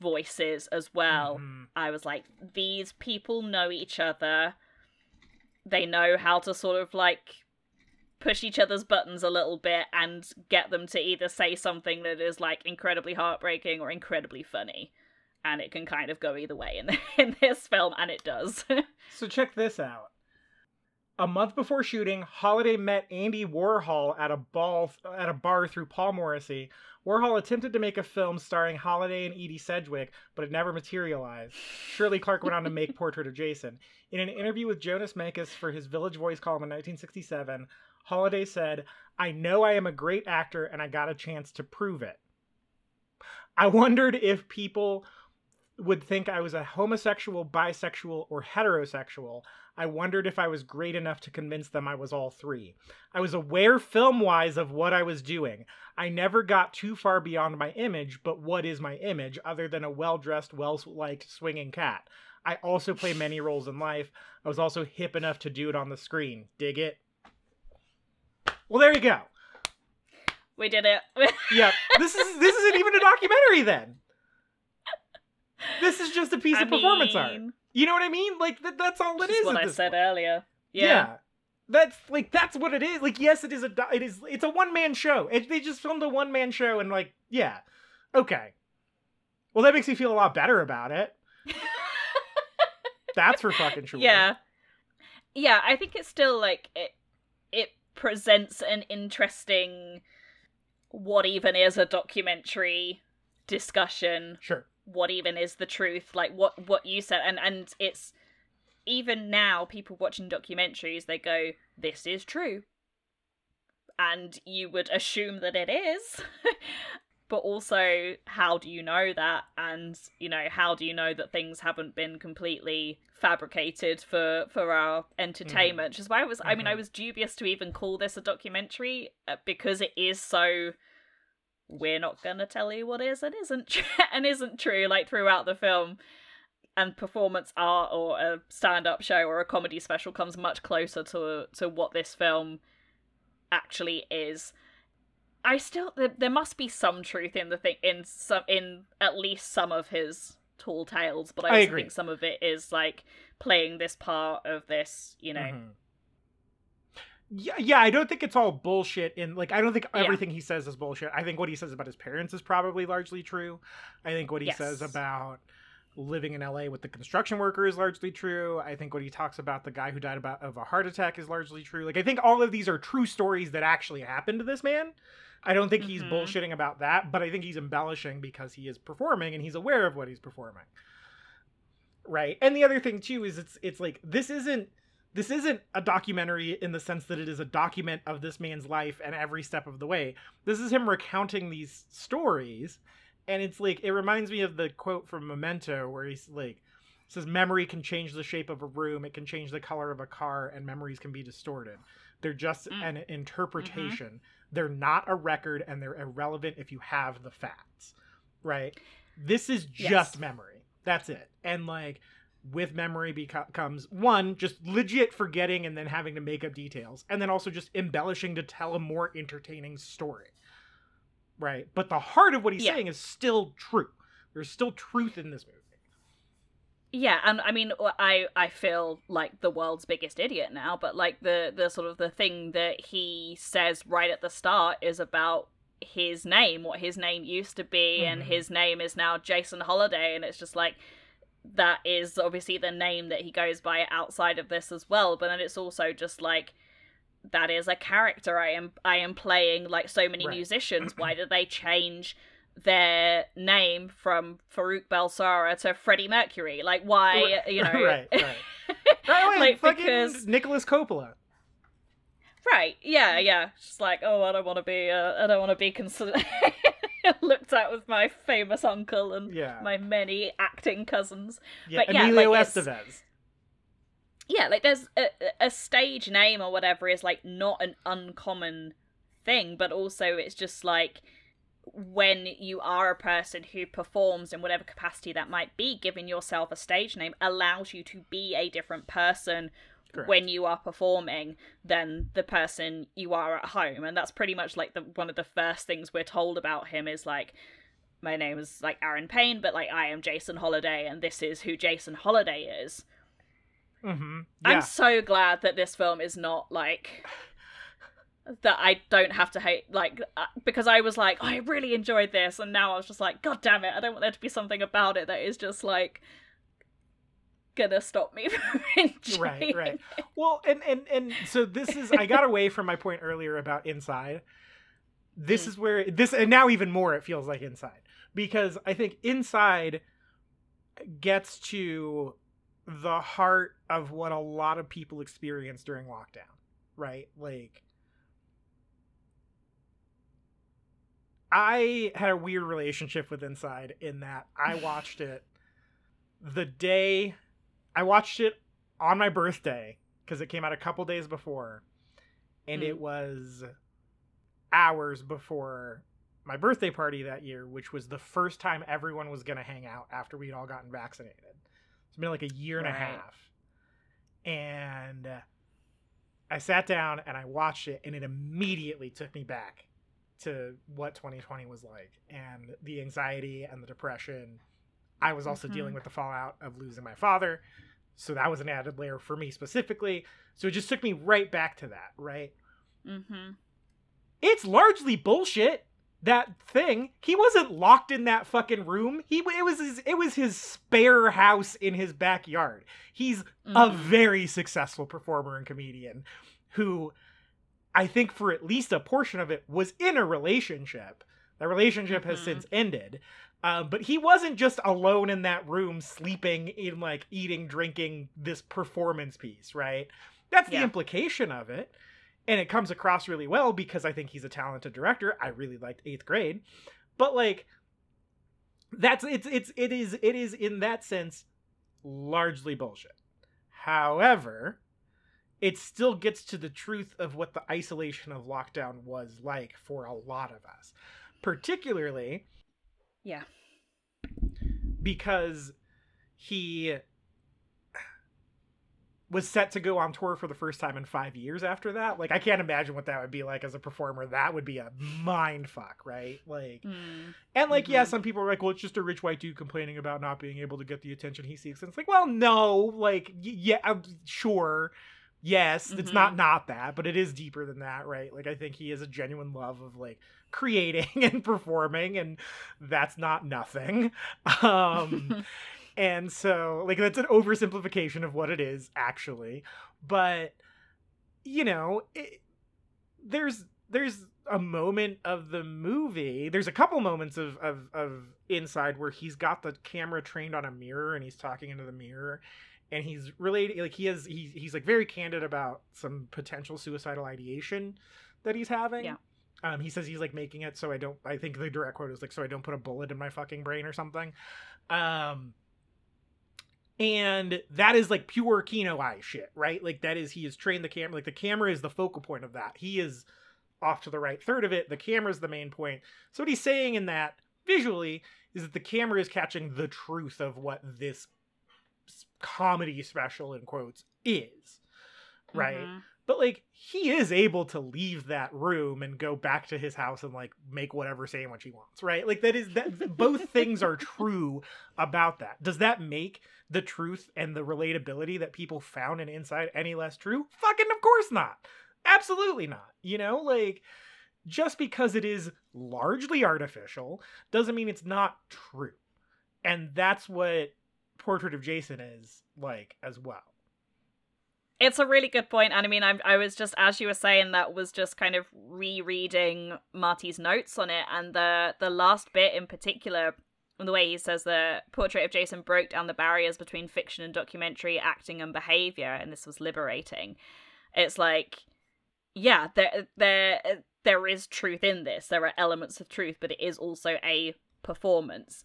voices as well. Mhm. I was like these people know each other. They know how to sort of like push each other's buttons a little bit and get them to either say something that is like incredibly heartbreaking or incredibly funny and it can kind of go either way in in this film, and it does. So check this out. A month before shooting, Holliday met Andy Warhol at a ball at a bar through Paul Morrissey. Warhol attempted to make a film starring Holliday and Edie Sedgwick, but it never materialized. Shirley Clarke went on to make Portrait of Jason. In an interview with Jonas Mekas for his Village Voice column in 1967, Holliday said, "I know I am a great actor and I got a chance to prove it." I wondered if people would think I was a homosexual, bisexual, or heterosexual. I wondered if I was great enough to convince them I was all three. I was aware film wise of what I was doing. I never got too far beyond my image, but what is my image other than a well dressed, well liked swinging cat? I also play many roles in life. I was also hip enough to do it on the screen. Dig it? Well, there you go. we did it. Yeah, this is this isn't even a documentary then. This is just a piece I of performance art. You know what I mean? Like that, that's all it is. what I said point. earlier. Yeah. Yeah. That's like that's what it is. Like yes, it is a it is it's a one man show. It, they just filmed a one man show and like yeah, okay. Well, that makes me feel a lot better about it. That's for fucking sure. Yeah. Yeah, I think it's still like it it presents an interesting what even is a documentary discussion Sure. What even is the truth? Like what what you said. And and it's even now people watching documentaries they go this is true. And you would assume that it is. But also how do you know that? And you know how do you know that things haven't been completely fabricated for for our entertainment? Which is why i was i mean i Mhm. was dubious to even call this a documentary uh, because it is so we're not gonna tell you what is and isn't tr- and isn't true like throughout the film and performance art or a stand-up show or a comedy special comes much closer to to what this film actually is i still there, there must be some truth in the thing in some in at least some of his tall tales but i, I agree. think some of it is like playing this part of this you know Mhm. Yeah, yeah, I don't think it's all bullshit in like I don't think Yeah. everything he says is bullshit. I think what he says about his parents is probably largely true. I think what he says about living in LA with the construction worker is largely true. I think what he talks about the guy who died about of a heart attack is largely true. Like I think all of these are true stories that actually happened to this man. I don't think he's Mhm. bullshitting about that, but I think he's embellishing because he is performing and he's aware of what he's performing. Right. And the other thing too is it's it's like this isn't this isn't a documentary in the sense that it is a document of this man's life and every step of the way. This is him recounting these stories and it's like it reminds me of the quote from Memento where he's like says memory can change the shape of a room, it can change the color of a car, and memories can be distorted. They're just Mm. an interpretation. They're not a record, and they're irrelevant if you have the facts, right? This is just Yes. memory. That's it. And like with memory becomes one just legit forgetting and then having to make up details, and then also just embellishing to tell a more entertaining story, right? But the heart of what he's Yeah. saying is still true. There's still truth in this movie. Yeah, and I mean, I I feel like the world's biggest idiot now, but like the the sort of the thing that he says right at the start is about his name, what his name used to be, and Mhm. his name is now Jason Holliday, and it's just like that is obviously the name that he goes by outside of this as well, but then it's also just like that is a character I am I am playing like so many Right. musicians. Why did they change their name from Farrokh Bulsara to Freddie Mercury? Like why you know right, right. Right, like fucking because Nicholas Coppola. right yeah yeah just like oh I don't want to be uh, I don't want to be considered looked at with my famous uncle and Yeah. my many acting cousins Yeah, but yeah, Emilio like, Estevez. yeah like there's a, a stage name or whatever is like not an uncommon thing but also it's just like when you are a person who performs in whatever capacity that might be giving yourself a stage name allows you to be a different person Correct. when you are performing than the person you are at home and that's pretty much like the one of the first things we're told about him is like my name is like Aaron Payne but like I am Jason Holliday and this is who Jason Holliday is Mm-hmm. I'm so glad that this film is not like that. I don't have to hate like uh, because I was like I really enjoyed this, and now I was just like, God damn it! I don't want there to be something about it that is just like gonna stop me from enjoying. right right well and and and so this is i got away from my point earlier about inside this Mm. is where this and now even more it feels like inside because i think inside gets to the heart of what a lot of people experience during lockdown right like i had a weird relationship with inside in that i watched it the day I watched it on my birthday because it came out a couple days before, and Mm. it was hours before my birthday party that year, which was the first time everyone was going to hang out after we'd all gotten vaccinated. It's been like a year and a half. And I sat down and I watched it, and it immediately took me back to what 2020 was like and the anxiety and the depression. I was also Mhm. dealing with the fallout of losing my father. So that was an added layer for me specifically. So it just took me right back to that, right? Mm-hmm. It's largely bullshit. That thing. He wasn't locked in that fucking room. He it was his it was his spare house in his backyard. He's a Mm-hmm. very successful performer and comedian who I think for at least a portion of it was in a relationship. That relationship has Mhm. since ended. Um, but he wasn't just alone in that room sleeping in like eating drinking this performance piece right? That's the Yeah. implication of it. And it comes across really well because i think he's a talented director. I really liked eighth grade. But like that's it's it's it is it is in that sense largely bullshit. However it still gets to the truth of what the isolation of lockdown was like for a lot of us. Particularly Yeah. because he was set to go on tour for the first time in five years after that. Like, I can't imagine what that would be like as a performer. That would be a mind fuck, right? Like, Mm. and like, yeah, Mhm. some people are like, well, it's just a rich white dude complaining about not being able to get the attention he seeks. And it's like, well, no, like, yeah, I'm sure. Yes, it's not Mhm. not that, but it is deeper than that, right? Like I think he has a genuine love of like creating and performing and that's not nothing. Um and so like that's an oversimplification of what it is actually but you know it, there's there's a moment of the movie there's a couple moments of, of of inside where he's got the camera trained on a mirror and he's talking into the mirror and he's related like he has he's, he's like very candid about some potential suicidal ideation that he's having Yeah. um he says he's like making it so i don't i think the direct quote is like so i don't put a bullet in my fucking brain or something um and that is like pure Kino eye shit, right? Like that is he has trained the camera. Like the camera is the focal point of that. He is off to the right third of it. The camera is the main point. So what he's saying in that visually is that the camera is catching the truth of what this comedy special in quotes is, right? Mhm. But like he is able to leave that room and go back to his house and like make whatever sandwich he wants, right? Like that is that both things are true about that. Does that make the truth and the relatability that people found in Inside any less true? Fucking of course not. Absolutely not. You know, like just because it is largely artificial doesn't mean it's not true. And that's what Portrait of Jason is like as well. It's a really good point, and I mean, I, I was just as you were saying that was just kind of rereading Marty's notes on it, and the the last bit in particular, the way he says the portrait of Jason broke down the barriers between fiction and documentary, acting and behavior, and this was liberating. It's like, yeah, there there there is truth in this. There are elements of truth, but it is also a performance.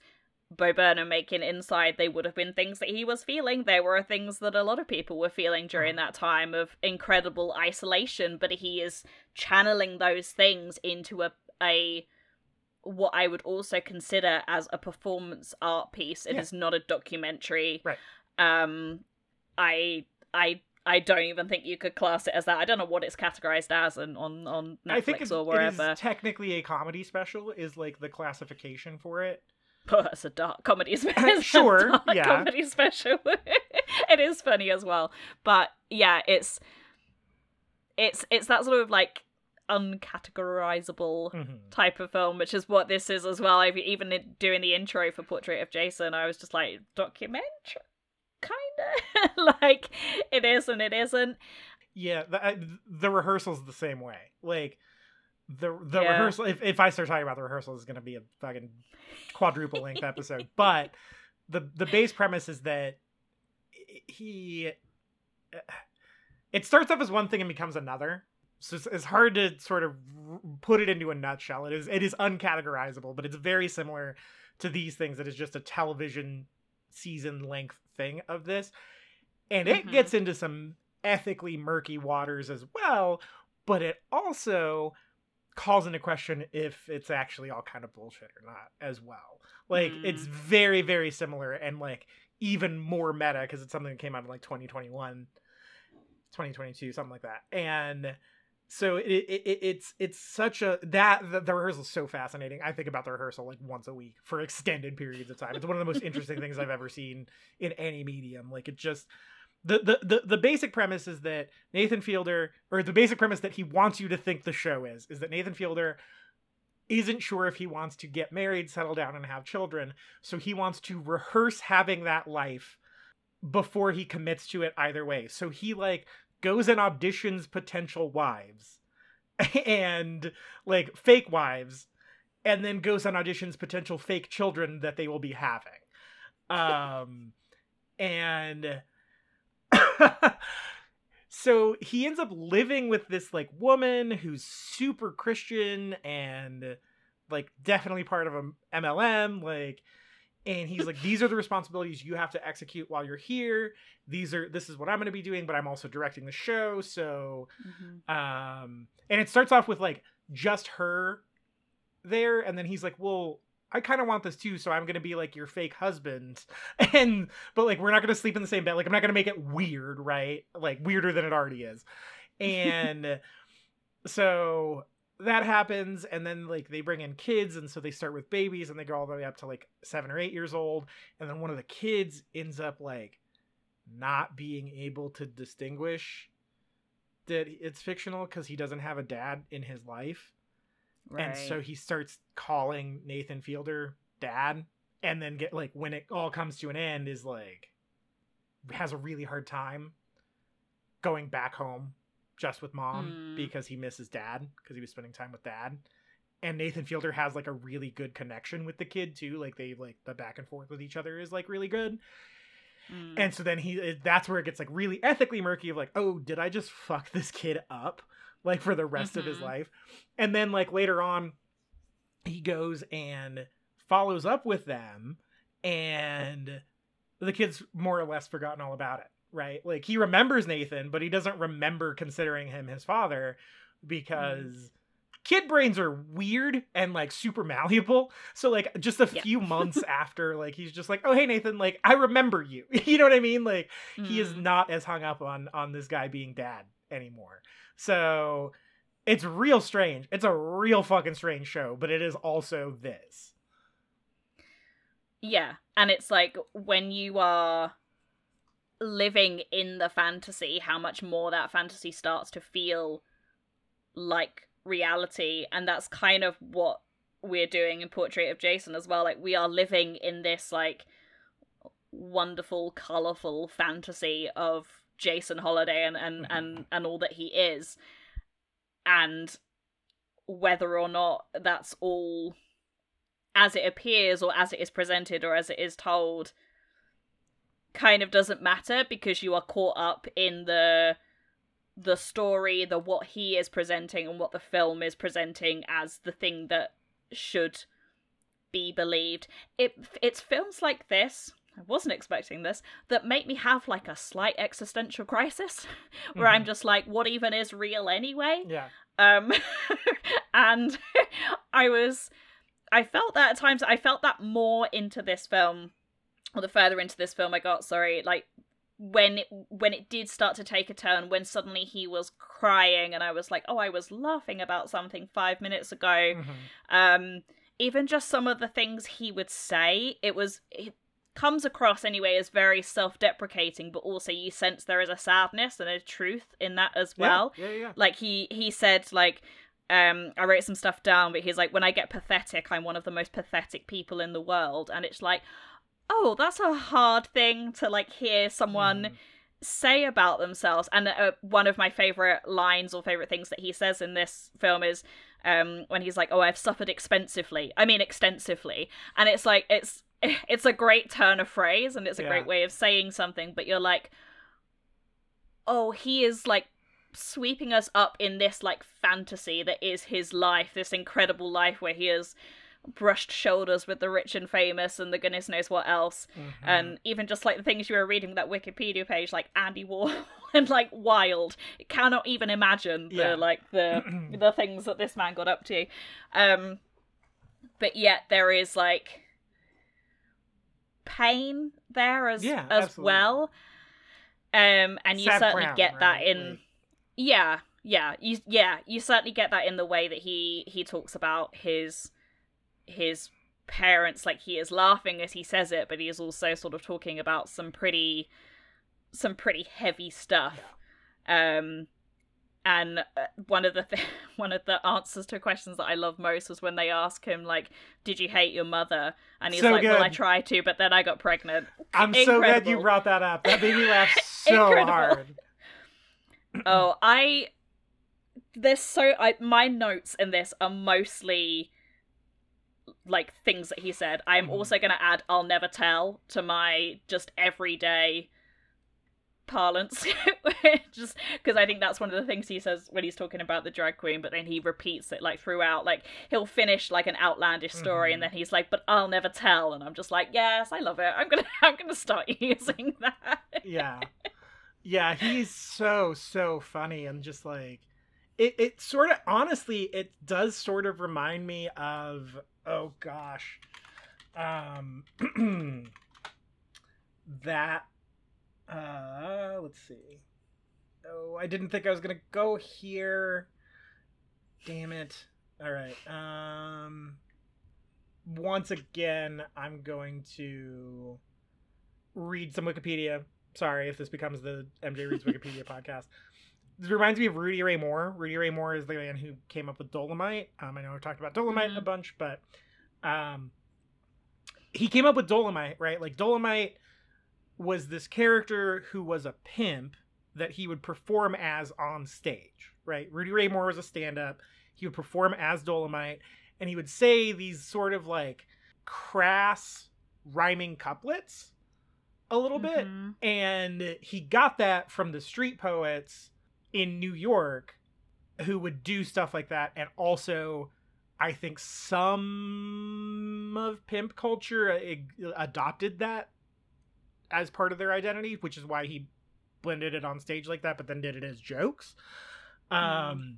Bo Burnham making Inside, they would have been things that he was feeling. There were things that a lot of people were feeling during that time of incredible isolation, but he is channeling those things into a a what I would also consider as a performance art piece. It is Yeah. not a documentary. Right. Um I I I don't even think you could class it as that. I don't know what it's categorized as on on, on Netflix I think or wherever. is technically a comedy special is like the classification for it. But it's a dark comedy special. Sure, dark yeah. comedy special. it is funny as well, but yeah, it's it's it's that sort of like uncategorizable Mhm. type of film, which is what this is as well. I've even doing the intro for Portrait of Jason, I was just like documentary, kind of like it is and it isn't. Yeah, the, I- the rehearsal's the same way. Like the the Yeah. rehearsal. If, if I start talking about the rehearsal, is gonna be a fucking quadruple length episode. But the the base premise is that he it starts off as one thing and becomes another. So it's, it's hard to sort of put it into a nutshell. It is it is uncategorizable, but it's very similar to these things. It is just a television season length thing of this, and it Mhm. gets into some ethically murky waters as well. But it also calls into question if it's actually all kind of bullshit or not as well. Like it's Mm. very very similar and like even more meta because it's something that came out in like 2021 2022 something like that and so it, it, it it's it's such a that the, the rehearsal is so fascinating i think about the rehearsal like once a week for extended periods of time it's one of the most interesting things i've ever seen in any medium like it just the, the the the basic premise is that nathan fielder or the basic premise that he wants you to think the show is is that nathan fielder isn't sure if he wants to get married settle down and have children. So he wants to rehearse having that life before he commits to it either way. So he like goes and auditions potential wives and like fake wives and then goes and auditions potential fake children that they will be having. Um and so he ends up living with this like woman who's super christian and like definitely part of a mlm like and he's like these are the responsibilities you have to execute while you're here. These are this is what i'm going to be doing but i'm also directing the show. So um and it starts off with like just her there and then he's like well i kind of want this too so i'm to be like your fake husband. And but like we're not to sleep in the same bed. Like i'm not to make it weird right? Like weirder than it already is. And so that happens and then like they bring in kids and so they start with babies and they go all the way up to like seven or eight years old. And then one of the kids ends up like not being able to distinguish that it's fictional because he doesn't have a dad in his life and so he starts calling nathan fielder dad and then get like when it all comes to an end is like has a really hard time going back home just with mom Mm. because he misses dad because he was spending time with dad and nathan fielder has like a really good connection with the kid too like they like the back and forth with each other is like really good Mm. and so then he that's where it gets like really ethically murky of like oh did i just fuck this kid up like for the rest of his Mhm. life and then like later on he goes and follows up with them and the kid's more or less forgotten all about it, right? Like he remembers Nathan, but he doesn't remember considering him his father because kid brains are weird and like super malleable. So like just a Yeah. few months after, like he's just like, "Oh hey Nathan, like I remember you." you know what I mean? Like he is Mm. not as hung up on on this guy being dad anymore. So it's real strange. It's a real fucking strange show, but it is also this. Yeah, and it's like when you are living in the fantasy, how much more that fantasy starts to feel like reality, and that's kind of what we're doing in Portrait of Jason as well. Like we are living in this like wonderful, colorful fantasy of Jason Holliday and and mm-hmm. and, and all that he is, and whether or not that's all as it appears or as it is presented or as it is told kind of doesn't matter because you are caught up in the the story the what he is presenting and what the film is presenting as the thing that should be believed. It it's films like this I wasn't expecting this that make me have like a slight existential crisis where I'm Mhm. just like what even is real anyway Yeah. um and i was i felt that at times i felt that more into this film or the further into this film i got sorry like when it when it did start to take a turn when suddenly he was crying and i was like oh i was laughing about something five minutes ago Mhm. um even just some of the things he would say it was it comes across anyway as very self-deprecating but also you sense there is a sadness and a truth in that as well Yeah, yeah. yeah. like he he said like um i wrote some stuff down but he's like when i get pathetic i'm one of the most pathetic people in the world and it's like oh that's a hard thing to like hear someone Mhm. say about themselves and uh, one of my favorite lines or favorite things that he says in this film is um when he's like oh i've suffered expensively i mean extensively and it's like it's it's a great turn of phrase and it's a Yeah. great way of saying something but you're like oh he is like sweeping us up in this like fantasy that is his life this incredible life where he has brushed shoulders with the rich and famous and the goodness knows what else Mhm. and even just like the things you were reading that wikipedia page like andy warhol and like wild cannot even imagine the Yeah. like the the things that this man got up to um but yet there is like pain there as Yeah, as absolutely. well. Um and you Sad certainly Brown, get that in yeah yeah. You yeah you certainly get that in the way that he he talks about his his parents. Like he is laughing as he says it but he is also sort of talking about some pretty some pretty heavy stuff. Um and uh, one of the th- one of the answers to questions that I love most was when they ask him like did you hate your mother and he's So like well I good. tried to but then I got pregnant I'm so glad you brought that up. That made me laugh so hard. oh i there's so i my notes in this are mostly like things that he said i'm Mhm. also going to add i'll never tell to my just everyday parlance just because i think that's one of the things he says when he's talking about the drag queen but then he repeats it like throughout like he'll finish like an outlandish story and Mhm. then he's like but i'll never tell and i'm just like yes i love it. I'm gonna i'm gonna start using that. Yeah. Yeah he's so so funny and just like it, it sort of honestly it does sort of remind me of oh gosh um that uh let's see oh i didn't think i was gonna go here damn it all right um once again i'm going to read some wikipedia sorry if this becomes the MJ Reads Wikipedia podcast. This reminds me of Rudy Ray Moore. Rudy Ray Moore is the man who came up with Dolomite. Um, I know we've talked about Dolomite a Mhm. bunch, but um, he came up with Dolomite, right? Like Dolomite was this character who was a pimp that he would perform as on stage, right? Rudy Ray Moore was a stand-up. He would perform as Dolomite, and he would say these sort of like crass rhyming couplets a little bit Mhm. and he got that from the street poets in New York who would do stuff like that and also I think some of pimp culture uh, adopted that as part of their identity, which is why he blended it on stage like that, but then did it as jokes. Um,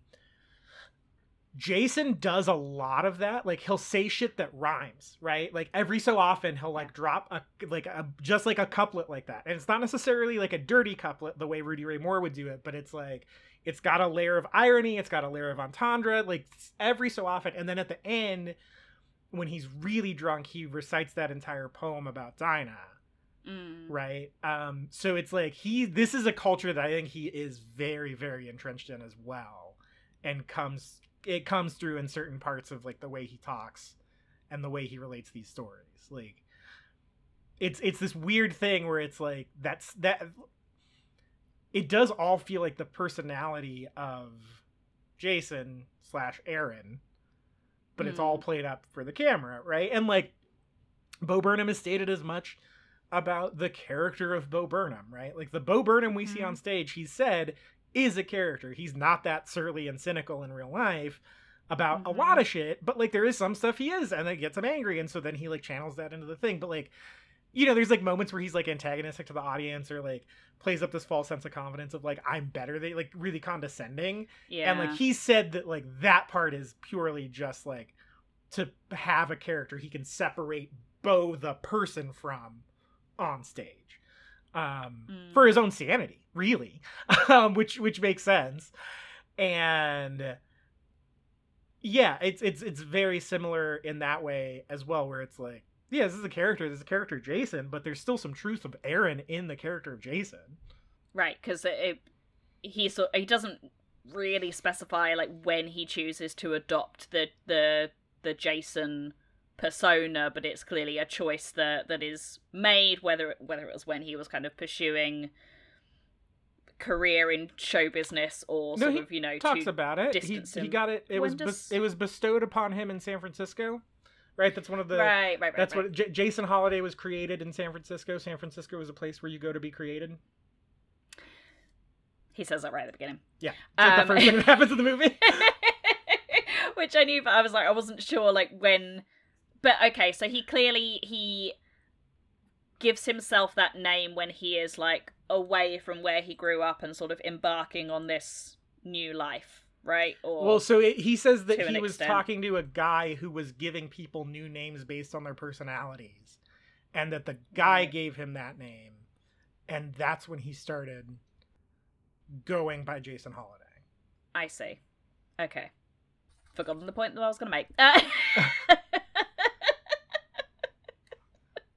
Jason does a lot of that. Like he'll say shit that rhymes, right? Like every so often he'll like drop a like a just like a couplet like that. And it's not necessarily like a dirty couplet the way Rudy Ray Moore would do it, but it's like it's got a layer of irony, it's got a layer of entendre, like every so often. And then at the end, when he's really drunk, he recites that entire poem about Dinah Mm. right? Um so it's like he this is a culture that i think he is very very entrenched in as well and comes it comes through in certain parts of like the way he talks and the way he relates these stories. Like it's it's this weird thing where it's like that's that it does all feel like the personality of jason slash aaron but it's all played up for the camera right? And like bo burnham has stated as much about the character of Bo Burnham, right? Like the Bo Burnham we see on stage, he said is a character. He's not that surly and cynical in real life about a Mhm. lot of shit, but like there is some stuff he is, and it gets him angry, and so then he like channels that into the thing. But like, you know, there's like moments where he's like antagonistic to the audience or like plays up this false sense of confidence of like I'm better than like really condescending. Yeah. And like he said that like that part is purely just like to have a character he can separate Bo the person from on stage. Um Mm. for his own sanity, really. um which which makes sense. And yeah, it's it's it's very similar in that way as well where it's like yeah, this is a character, this is a character Jason, but there's still some truth of Aaron in the character of Jason. Right, because it, it he so he doesn't really specify like when he chooses to adopt the the the Jason persona, but it's clearly a choice that that is made. Whether it, whether it was when he was kind of pursuing career in show business or No, sort he of you know talks about it. He, he got it. It When was does- it was bestowed upon him in San Francisco, right? That's one of the. right, right, right. That's right. what J- Jason Holliday was created in San Francisco. San Francisco is a place where you go to be created. he says that right at the beginning. Yeah, Um, the first thing that happens in the movie. which I knew, but I was like, I wasn't sure, like when. But okay, so he clearly he gives himself that name when he is like away from where he grew up and sort of embarking on this new life, right? Or Well, so it, he says that he was extent. talking to a guy who was giving people new names based on their personalities, and that the guy gave him that name, and that's when he started going by Jason Holliday. I see. Okay, forgotten the point that I was going to make. Uh,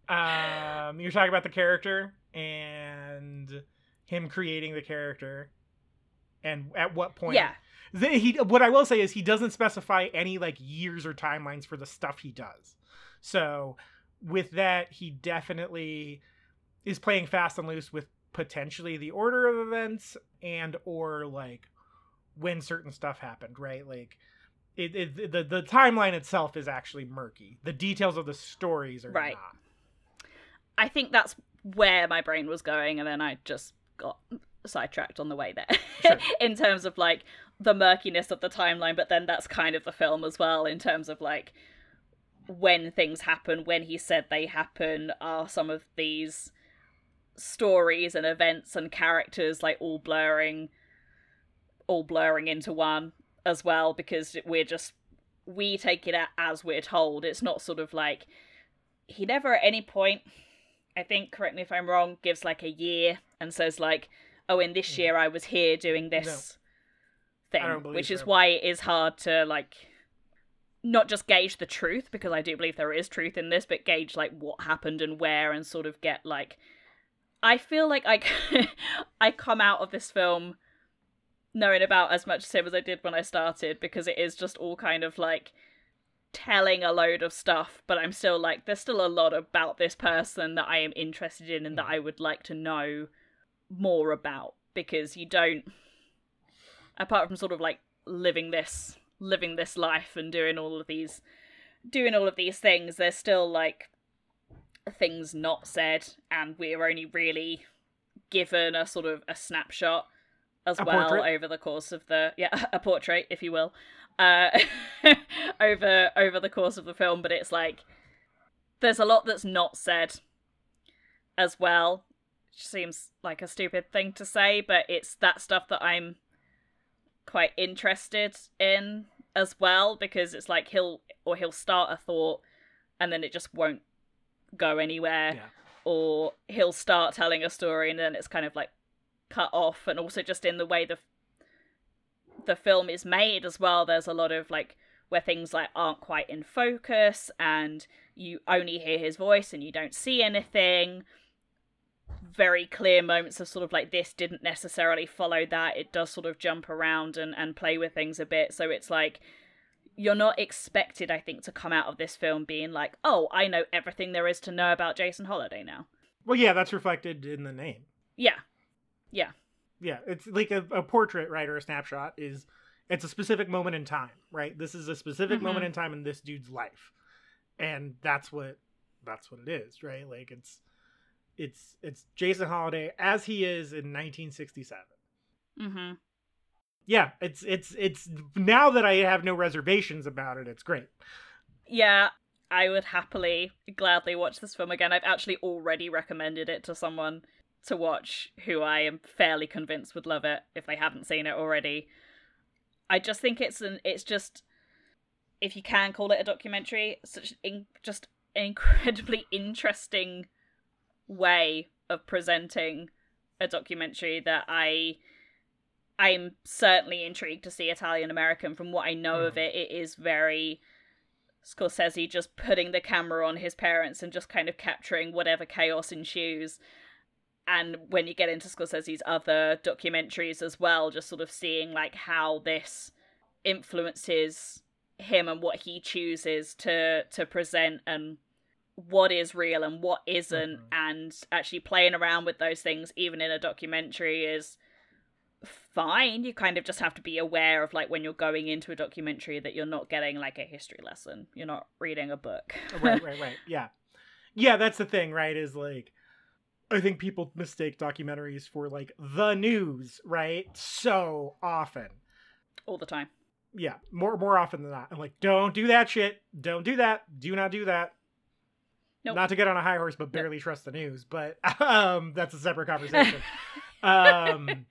Um, you're talking about the character and him creating the character, and at what point? yeah, he what I will say is he doesn't specify any like years or timelines for the stuff he does. So with that, he definitely is playing fast and loose with potentially the order of events and or like when certain stuff happened, right? Like it, it the the timeline itself is actually murky. The details of the stories are Right. not. I think that's where my brain was going, and then I just got sidetracked on the way there Sure. in terms of like the murkiness of the timeline. But then that's kind of the film as well, in terms of like when things happen, when he said they happen, are some of these stories and events and characters like all blurring, all blurring into one as well, because we're just we take it as we're told. It's not sort of like he never at any point I think, correct me if I'm wrong, gives like a year and says like, "Oh, in this mm. year I was here doing this don't thing," which is why it is hard to like not just gauge the truth because I do believe there is truth in this, but gauge like what happened and where and sort of get like. I feel like I I come out of this film knowing about as much as him as I did when I started because it is just all kind of like telling a load of stuff, but I'm still like, there's still a lot about this person that I am interested in and that mm. I would like to know more about because you don't, apart from sort of like living this, living this life and doing all of these, doing all of these things, there's still like things not said, and we're only really given a sort of a snapshot as A well portrait. over the course of the yeah a portrait if you will uh over over the course of the film but it's like there's a lot that's not said as well seems like a stupid thing to say, but it's that stuff that I'm quite interested in as well because it's like he'll or he'll start a thought and then it just won't go anywhere Yeah. or he'll start telling a story and then it's kind of like cut off and also just in the way the the film is made as well there's a lot of like where things like aren't quite in focus and you only hear his voice and you don't see anything. Very clear moments of sort of like this didn't necessarily follow that. It does sort of jump around and and play with things a bit. So it's like you're not expected i think to come out of this film being like oh i know everything there is to know about jason holliday now. Well, yeah, that's reflected in the name. yeah. Yeah Yeah, it's like a, a portrait, right, or a snapshot is it's a specific moment in time, right? This is a specific Mhm. moment in time in this dude's life. And that's what that's what it is, right? Like it's it's it's Jason Holliday as he is in 1967. mm-hmm Yeah, it's it's it's now that I have no reservations about it, it's great. yeah i would happily gladly watch this film again i've actually already recommended it to someone to watch who i am fairly convinced would love it if they haven't seen it already. I just think it's an it's just if you can call it a documentary such in, just an incredibly interesting way of presenting a documentary that i i'm certainly intrigued to see italianamerican from what i know of hmm. it it is very Scorsese just putting the camera on his parents and just kind of capturing whatever chaos ensues. And when you get into Scorsese's other documentaries as well, just sort of seeing like how this influences him and what he chooses to to present and what is real and what isn't Mhm. and actually playing around with those things even in a documentary is fine you kind of just have to be aware of like when you're going into a documentary that you're not getting like a history lesson you're not reading a book right, right, right. Yeah. Yeah, that's the thing, right? Is like I think people mistake documentaries for like the news, right? So often. all the time Yeah, more more often than not. I'm like, don't do that shit. Don't do that. Do not do that. Nope. Not to get on a high horse, but barely trust the news. But um, that's a separate conversation. um,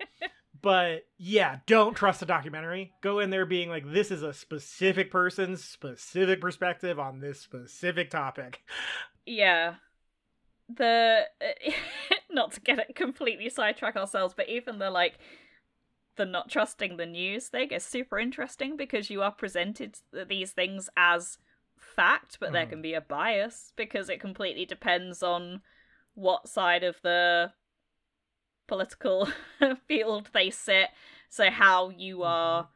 but yeah, don't trust a documentary. Go in there being like, this is a specific person's specific perspective on this specific topic. yeah the not to get it completely sidetrack ourselves but even the like the not trusting the news thing is super interesting because you are presented these things as fact but there Mhm. can be a bias because it completely depends on what side of the political field they sit so how you are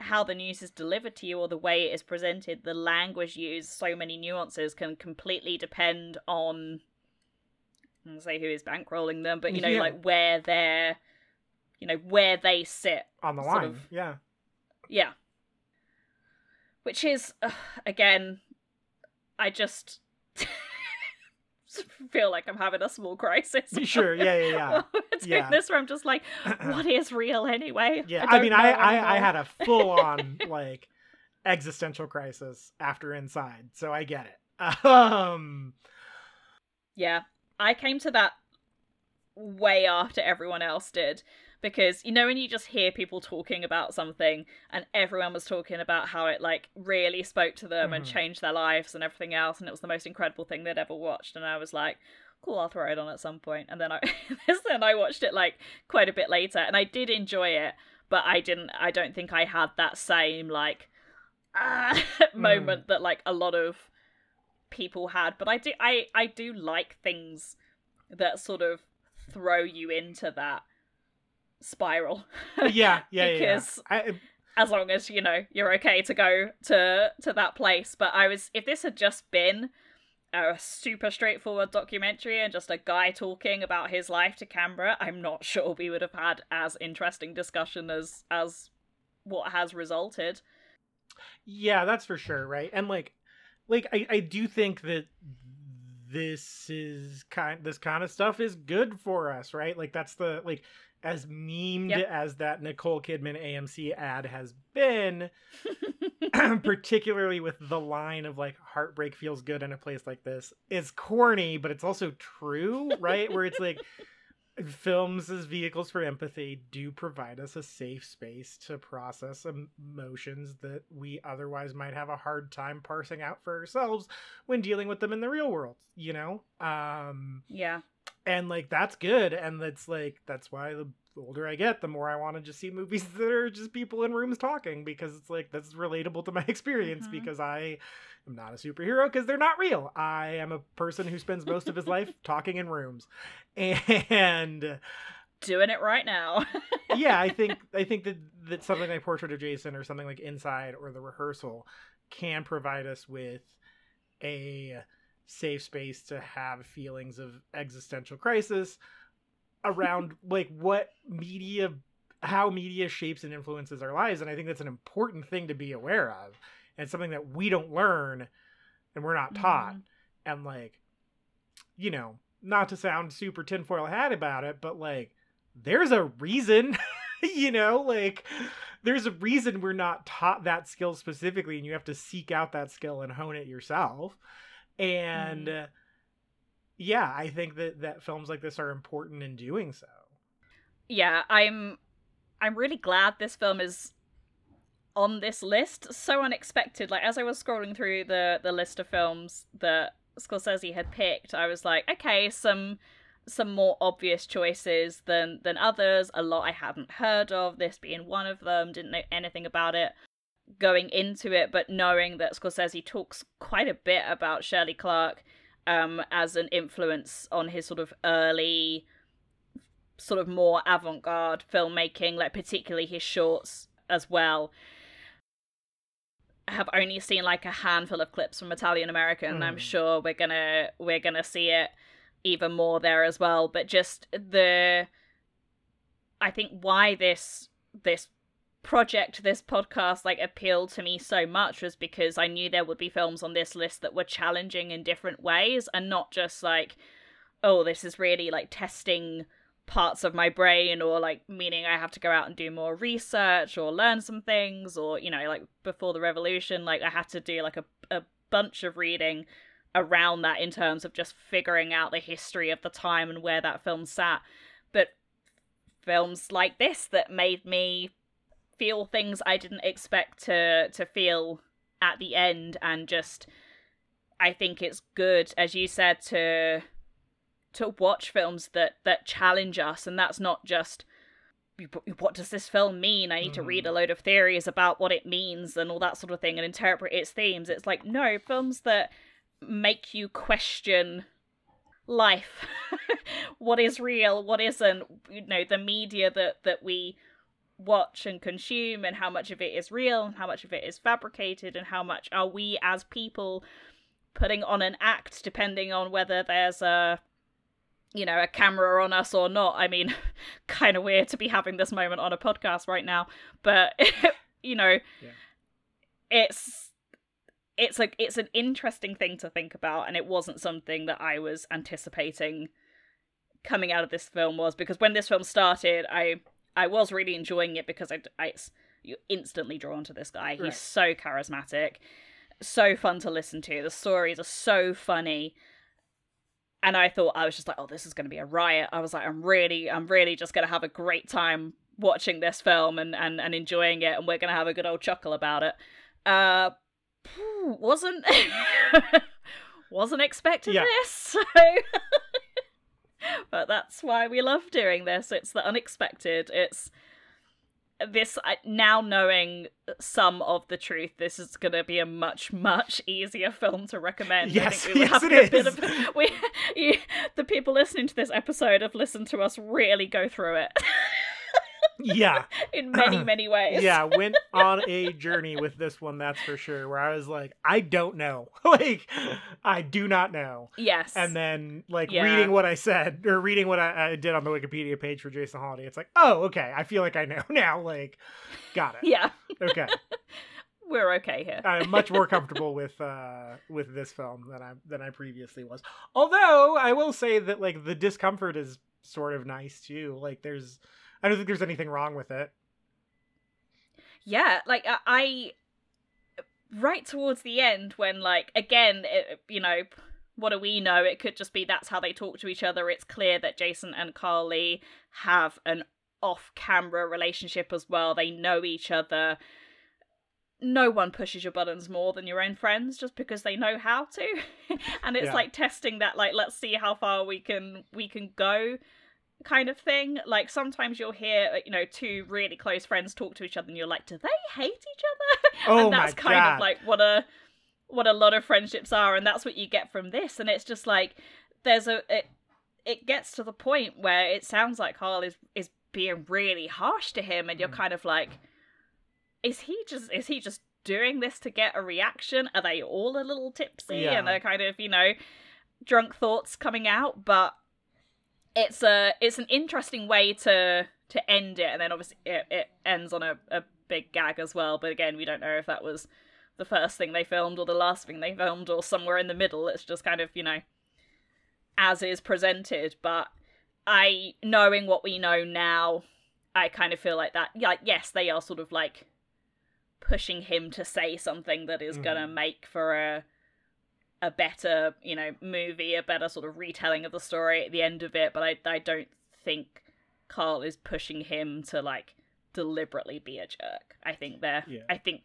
how the news is delivered to you or the way it is presented the language used so many nuances can completely depend on I say who is bankrolling them but you know Yeah. like where they're you know where they sit On the line. of- Yeah. yeah. Which is, ugh, again, I just feel like I'm having a small crisis. Sure, yeah, yeah, yeah. Doing Yeah. this where I'm just like, what is real anyway? Yeah, I, I, mean, I, I, I had a full on like existential crisis after Inside, so I get it. Um, Yeah, I came to that way after everyone else did because you know when you just hear people talking about something and everyone was talking about how it like really spoke to them and Mhm. changed their lives and everything else and it was the most incredible thing they'd ever watched and I was like cool I'll throw it on at some point and then I then I watched it like quite a bit later and I did enjoy it but I didn't I don't think I had that same like ah moment that like a lot of people had but I do I I do like things that sort of throw you into that spiral yeah, yeah, yeah. Because- yeah. I, as long as you know you're okay to go to to that place but i was if this had just been a super straightforward documentary and just a guy talking about his life to camera i'm not sure we would have had as interesting discussion as as what has resulted Yeah, that's for sure, right? And like like I, I do think that this is kind this kind of stuff is good for us, right? Like that's the like as memed Yeah. as that Nicole Kidman AMC ad has been, particularly with the line of like heartbreak feels good in a place like this, is corny, but it's also true, right? Where it's like films as vehicles for empathy do provide us a safe space to process emotions that we otherwise might have a hard time parsing out for ourselves when dealing with them in the real world, you know? Um yeah. and like that's good and that's like that's why the older i get the more i want to just see movies that are just people in rooms talking because it's like that's relatable to my experience Mhm. because i am not a superhero because they're not real. I am a person who spends most of his life talking in rooms. And Doing it right now. yeah i think i think that that something like portrait of jason or something like inside or the rehearsal can provide us with a safe space to have feelings of existential crisis around like what media how media shapes and influences our lives. And i think that's an important thing to be aware of and something that we don't learn and we're not taught. Mhm. and like you know not to sound super tinfoil hat about it but like there's a reason you know like there's a reason we're not taught that skill specifically and you have to seek out that skill and hone it yourself. And uh, yeah i think that that films like this are important in doing so. Yeah, I'm I'm really glad this film is on this list. So unexpected. Like as I was scrolling through the the list of films that Scorsese had picked, I was like, okay, some some more obvious choices than than others. A lot I hadn't heard of. This being one of them. Didn't know anything about it going into it, but knowing that Scorsese talks quite a bit about Shirley Clarke um, as an influence on his sort of early, sort of more avant-garde filmmaking, like particularly his shorts as well. Have only seen like a handful of clips from Italianamerican, and I'm Mm. sure we're gonna we're gonna see it even more there as well. But just the, I think why this this project, this podcast, like appealed to me so much was because I knew there would be films on this list that were challenging in different ways and not just like, oh, this is really like testing parts of my brain or like meaning I have to go out and do more research or learn some things or you know like before the revolution like I had to do like a, a bunch of reading around that in terms of just figuring out the history of the time and where that film sat. But films like this that made me feel things I didn't expect to to feel at the end and just I think it's good as you said to to watch films that that challenge us and that's not just what does this film mean? I need to read a mm. load of theories about what it means and all that sort of thing and interpret its themes. It's like no, films that make you question life. what is real, what isn't, you know, the media that that we watch and consume and how much of it is real and how much of it is fabricated and how much are we as people putting on an act depending on whether there's a you know a camera on us or not i mean kind of weird to be having this moment on a podcast right now but you know Yeah. it's it's like it's an interesting thing to think about and it wasn't something that i was anticipating coming out of this film was because when this film started i i was really enjoying it because i, I you're instantly drawn to this guy he's Right. so charismatic so fun to listen to the stories are so funny and I thought I was just like, oh, this is going to be a riot. I was like, I'm really, I'm really just going to have a great time watching this film and and and enjoying it, and we're going to have a good old chuckle about it. Uh, wasn't wasn't expecting Yeah. this, so. but that's why we love doing this. It's the unexpected. It's this now knowing some of the truth this is going to be a much much easier film to recommend. Yes, I think we yes, it a bit of we you, the people listening to this episode have listened to us really go through it yeah. In many many ways. Yeah went on a journey with this one that's for sure where i was like i don't know. Like i do not know. Yes. And then like Yeah. reading what i said or reading what I, I did on the wikipedia page for jason holliday it's like oh okay i feel like i know now like got it. Yeah. Okay. We're okay here. I'm much more comfortable with uh with this film than i than i previously was. Although i will say that like the discomfort is sort of nice too. Like there's I don't think there's anything wrong with it. Yeah, like I, I right towards the end when like again, it, you know, what do we know? It could just be that's how they talk to each other. It's clear that Jason and Carl Lee have an off-camera relationship as well. They know each other. No one pushes your buttons more than your own friends just because they know how to. and it's Yeah. like testing that like let's see how far we can we can go kind of thing. Like sometimes you'll hear, uh, you know, two really close friends talk to each other, and you're like, do they hate each other? Oh and that's my kind God. of like what a what a lot of friendships are, and that's what you get from this. And it's just like there's a it it gets to the point where it sounds like Carl is is being really harsh to him, and you're Mm. kind of like, is he just is he just doing this to get a reaction? Are they all a little tipsy Yeah. and are kind of you know drunk thoughts coming out? But it's a it's an interesting way to to end it, and then obviously it, it ends on a, a big gag as well. But again, we don't know if that was the first thing they filmed or the last thing they filmed or somewhere in the middle. It's just kind of you know as is presented. But I knowing what we know now, I kind of feel like that. Yeah, like, yes, they are sort of like pushing him to say something that is gonna Mhm. make for a a better, you know, movie, a better sort of retelling of the story at the end of it, but I I don't think Carl is pushing him to like deliberately be a jerk. I think they're Yeah. I think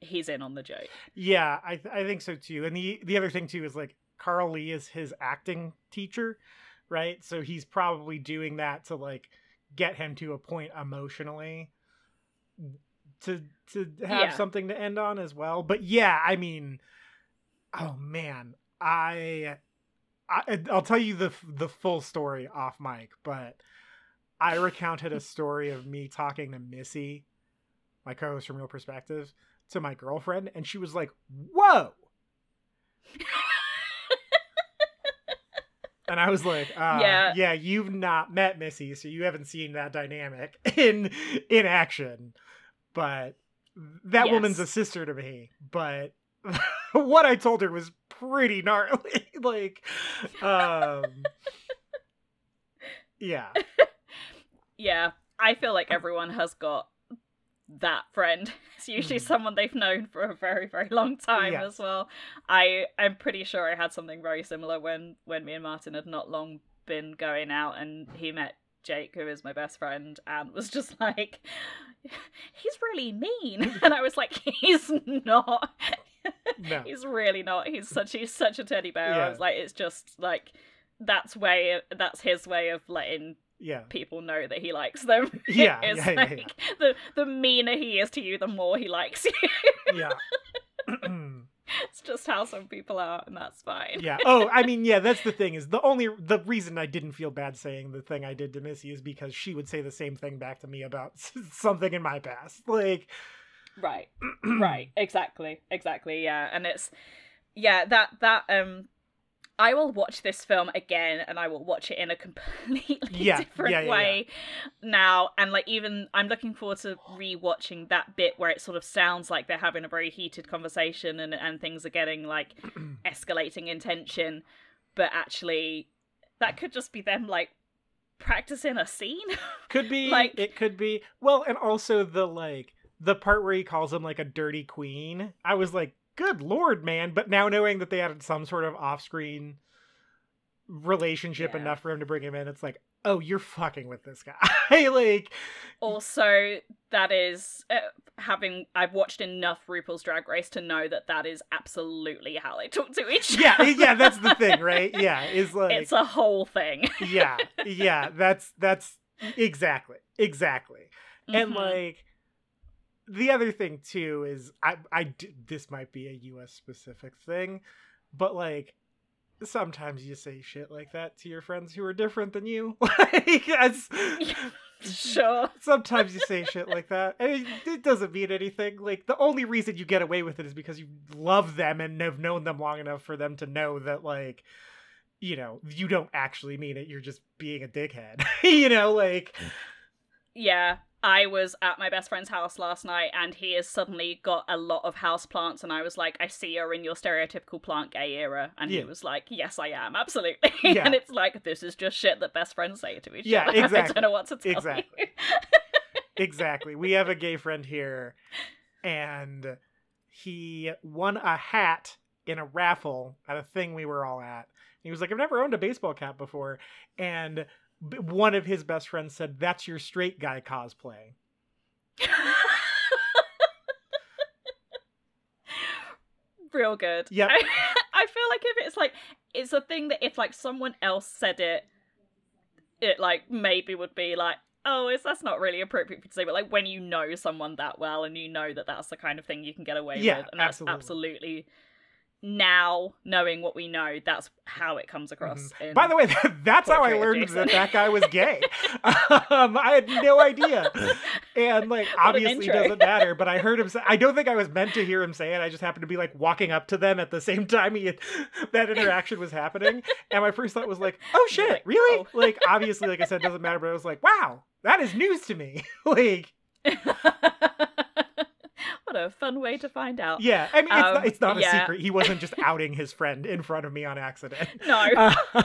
he's in on the joke. Yeah, I th- I think so too. And the the other thing too is like Carl Lee is his acting teacher, right? So he's probably doing that to like get him to a point emotionally to to have Yeah. something to end on as well. But yeah, I mean, oh man, I, I I'll tell you the the full story off mic, but I recounted a story of me talking to Missy, my co-host from Real Perspective, to my girlfriend, and she was like, "Whoa." And I was like, uh, Yeah. yeah, you've not met Missy, so you haven't seen that dynamic in in action. But that woman's a sister to me. But what I told her was pretty gnarly. like, um, yeah, yeah, I feel like everyone has got that friend. It's usually Mhm. someone they've known for a very, very long time Yes. as well. I I'm pretty sure I had something very similar when when me and Martin had not long been going out and he met Jake, who is my best friend, and was just like, he's really mean, and I was like, he's not. No, he's really not. He's such he's such a teddy bear. I was like, it's just like that's way that's his way of letting yeah, people know that he likes them. Yeah, yeah, yeah, like yeah. the the meaner he is to you, the more he likes you. yeah. it's just how some people are, and that's fine. yeah. Oh, I mean, yeah, that's the thing is the only the reason I didn't feel bad saying the thing I did to Missy is because she would say the same thing back to me about something in my past. Like, Right. right. Exactly. Exactly. Yeah. And it's yeah, that that um I will watch this film again and I will watch it in a completely Yeah, different yeah, yeah, way now. And like even I'm looking forward to rewatching that bit where it sort of sounds like they're having a very heated conversation and, and things are getting like escalating in tension. But actually that could just be them like practicing a scene. could be Like- it could be well, and also the like the part where he calls him like a dirty queen. I was like, good lord, man! But now knowing that they had some sort of off-screen relationship Yeah. enough for him to bring him in, it's like, oh, you're fucking with this guy. like, also that is uh, having i've watched enough rupaul's drag race to know that that is absolutely how they talk to each yeah, other yeah, yeah, that's the thing, right? Yeah, is like it's a whole thing yeah yeah that's that's exactly exactly and Mhm. like the other thing too is I I this might be a us specific thing but like sometimes you say shit like that to your friends who are different than you. Like as sure. sometimes you say shit like that and it, it doesn't mean anything. Like the only reason you get away with it is because you love them and have known them long enough for them to know that like you know you don't actually mean it you're just being a dickhead. You know like yeah I was at my best friend's house last night and he has suddenly got a lot of house plants and I was like, I see you're in your stereotypical plant gay era and Yeah. he was like, Yes I am, absolutely. Yeah. and it's like this is just shit that best friends say to each other. Yeah, other. I exactly. don't know what to tell Exactly. you. exactly. We have a gay friend here, and he won a hat in a raffle at a thing we were all at. He was like, "I've never owned a baseball cap before," and one of his best friends said, "That's your straight guy cosplay." Real good. Yeah. I, I feel like if it's like it's a thing that if like someone else said it, it like maybe would be like, oh, is that's not really appropriate for to say. But like when you know someone that well and you know that that's the kind of thing you can get away Yeah, with, and that's absolutely. absolutely now knowing what we know, that's how it comes across. Mm-hmm. By the way, that's how I learned that that guy was gay. um, I had no idea, and like an obviously intro. doesn't matter. But I heard him say. I don't think I was meant to hear him say it. I just happened to be like walking up to them at the same time he had, that interaction was happening, and my first thought was like, "Oh shit, like, really?" oh. Like obviously, like I said, it doesn't matter. But I was like, "Wow, that is news to me." like, what a fun way to find out. yeah, I mean, it's, Um, not, it's not a yeah. secret. He wasn't just outing his friend in front of me on accident. No. Uh,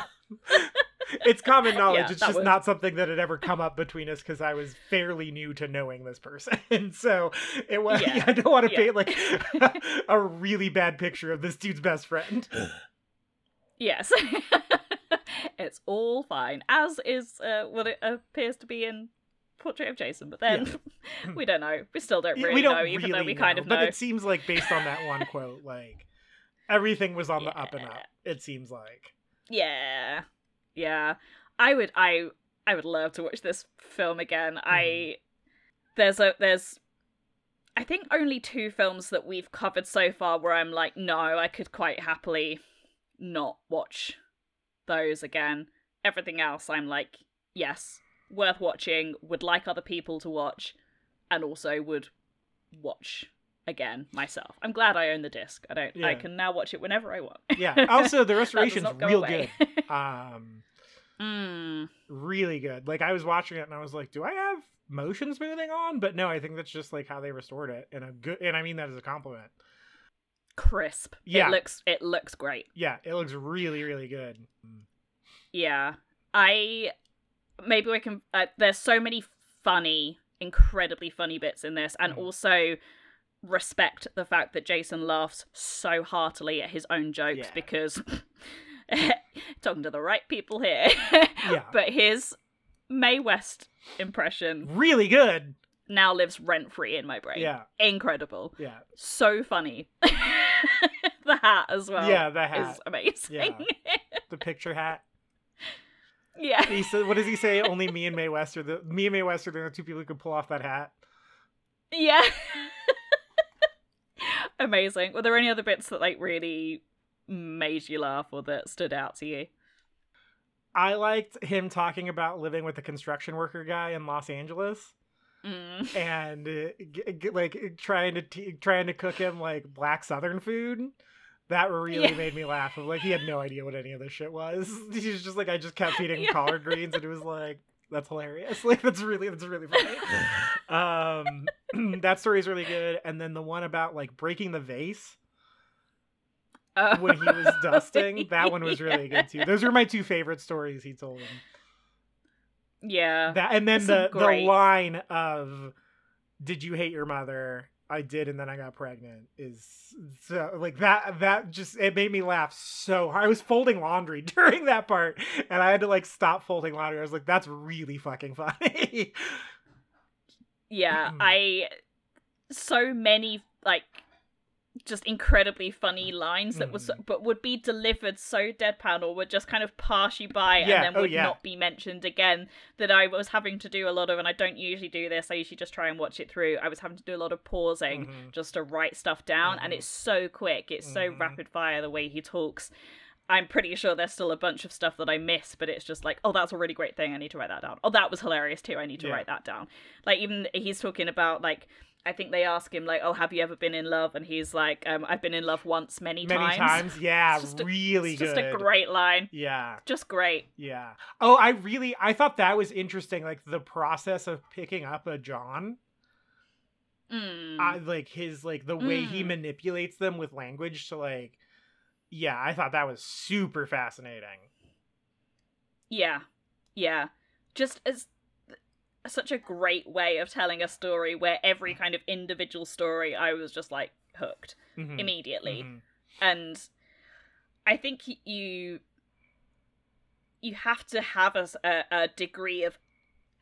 it's common knowledge. Yeah, it's just would- not something that had ever come up between us because I was fairly new to knowing this person. And so it was. Yeah, I don't want to yeah. paint like a really bad picture of this dude's best friend. Yes. it's all fine, as is uh, what it appears to be in Portrait of Jason. But then we don't know. We still don't really we don't know, even really though we kind of know. But it seems like based on that one quote, like everything was on the up and up. It seems like. Yeah, yeah. I would, I, I would love to watch this film again. Mm-hmm. I there's a there's. I think only two films that we've covered so far where I'm like, no, I could quite happily not watch those again. Everything else, I'm like, yes, worth watching, would like other people to watch, and also would watch again myself. I'm glad I own the disc. I don't. I can now watch it whenever I want. Yeah. Also, the restoration's real away. good. Um, mm. really good. Like I was watching it and I was like, do I have motion smoothing on? But no, I think that's just like how they restored it in a good. And I mean that as a compliment. Crisp. Yeah. It looks. It looks great. Yeah, it looks really, really good. Yeah. I maybe we can uh, there's so many funny, incredibly funny bits in this and Mhm. also respect the fact that Jason laughs so heartily at his own jokes Yeah. because talking to the right people here. Yeah. But his Mae West impression Really good. now lives rent free in my brain. Yeah, Incredible. yeah, So funny. the hat as well. yeah. The hat, Is amazing. the picture hat. Yeah. He said, "What does he say? Only me and Mae West are the me and Mae West are the two people who could pull off that hat." Yeah. Amazing. Were there any other bits that like really made you laugh or that stood out to you? I liked him talking about living with a construction worker guy in Los Angeles. Mm. and uh, g- g- like trying to t- trying to cook him like black southern food that really Yeah. made me laugh of like he had no idea what any of this shit was he was just like i just kept feeding him Yeah. collard greens and it was like that's hilarious like that's really that's really funny um that story's really good and then the one about like breaking the vase Oh. when he was dusting that one was really good too those were my two favorite stories he told him Yeah. that and then Some the the line of "Did you hate your mother?" I did, and then I got pregnant. Is so like that. That just it made me laugh so hard. I was folding laundry during that part, and I had to like stop folding laundry. I was like, "That's really fucking funny." Yeah. I so many like just incredibly funny lines that was Mhm. but would be delivered so deadpan or would just kind of pass you by Yeah, and then oh, would yeah. not be mentioned again that I was having to do a lot of and I don't usually do this I usually just try and watch it through I was having to do a lot of pausing Mhm. just to write stuff down and Mhm. it's so quick it's so Mhm. rapid fire the way he talks I'm pretty sure there's still a bunch of stuff that I miss, but it's just like, oh, that's a really great thing. I need to write that down. Oh, that was hilarious too. I need to Yeah. write that down. Like even he's talking about like I think they ask him like, "Oh, have you ever been in love?" And he's like, um, "I've been in love once, many, times. Many times, yeah, It's just a- really It's just a great line. Yeah, Just great. yeah. Oh, I really, I thought that was interesting. Like the process of picking up a John, Mm. I like his like the way he Mm. manipulates them with language to like. Yeah, I thought that was super fascinating. Yeah, yeah. Just as such a great way of telling a story where every kind of individual story I was just like hooked Mhm, immediately. mhm. And I think you you have to have a degree of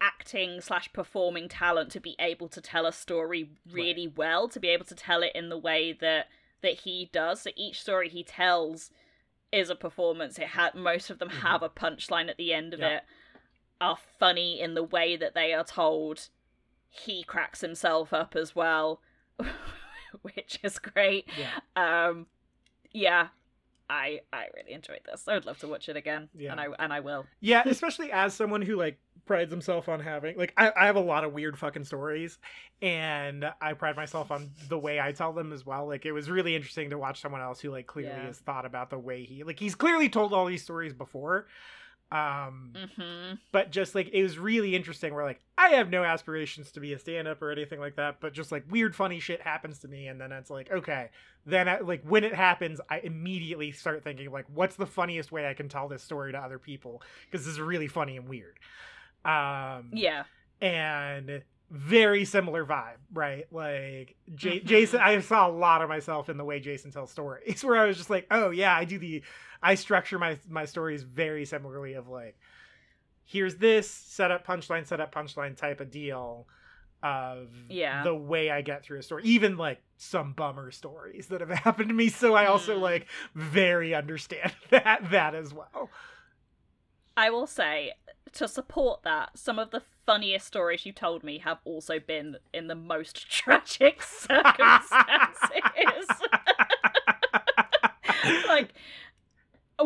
acting slash performing talent to be able to tell a story really well to be able to tell it in the way that that he does so each story he tells is a performance it had most of them Mhm. have a punchline at the end of Yeah. it are funny in the way that they are told he cracks himself up as well which is great Yeah. um yeah i i really enjoyed this i would love to watch it again Yeah. and i and i will Yeah, especially as someone who like prides himself on having like I, I have a lot of weird fucking stories and I pride myself on the way I tell them as well. Like it was really interesting to watch someone else who like clearly Yeah. has thought about the way he like he's clearly told all these stories before. Um mm-hmm. but just like it was really interesting where like I have no aspirations to be a stand-up or anything like that, but just like weird funny shit happens to me and then it's like okay, then I, like when it happens I immediately start thinking like what's the funniest way I can tell this story to other people? Because this is really funny and weird. Um yeah. and very similar vibe, right? Like J- Mhm. Jason, I saw a lot of myself in the way Jason tells stories, where I was just like, oh yeah, I do the, I structure my my stories very similarly of like, here's this setup punchline setup punchline type of deal of Yeah. the way I get through a story, even like some bummer stories that have happened to me. So I also Mm. like very understand that that as well. I will say, to support that, some of the funniest stories you told me have also been in the most tragic circumstances. like,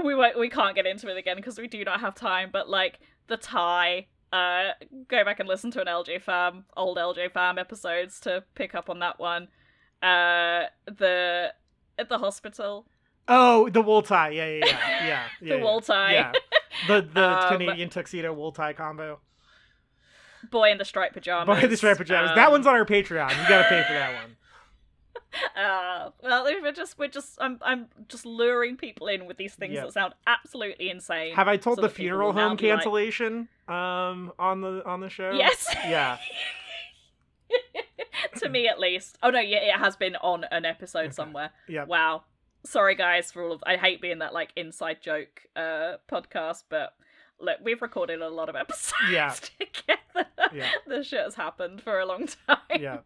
we won't, we can't get into it again because we do not have time. But like the tie, uh, go back and listen to an LJ Farm old LJ Farm episodes to pick up on that one. Uh, the at the hospital, Oh, the wool tie. Yeah, yeah, yeah, yeah. yeah the wool tie. Yeah. The the Um, Canadian tuxedo wool tie combo. Boy in the striped pajamas. Boy, in the striped pajamas. that Um, one's on our Patreon. You gotta pay for that one. Uh, well, we're just we're just I'm I'm just luring people in with these things Yeah. that sound absolutely insane. Have I told so the funeral home be like- cancellation um on the on the show? Yes. Yeah. to me, at least. Oh no, yeah, it has been on an episode Okay. somewhere. Yep. Wow. Sorry, guys, for all of. I hate being that like inside joke uh podcast, but look, we've recorded a lot of episodes Yeah. together. Yeah. This shit has happened for a long time. Yeah.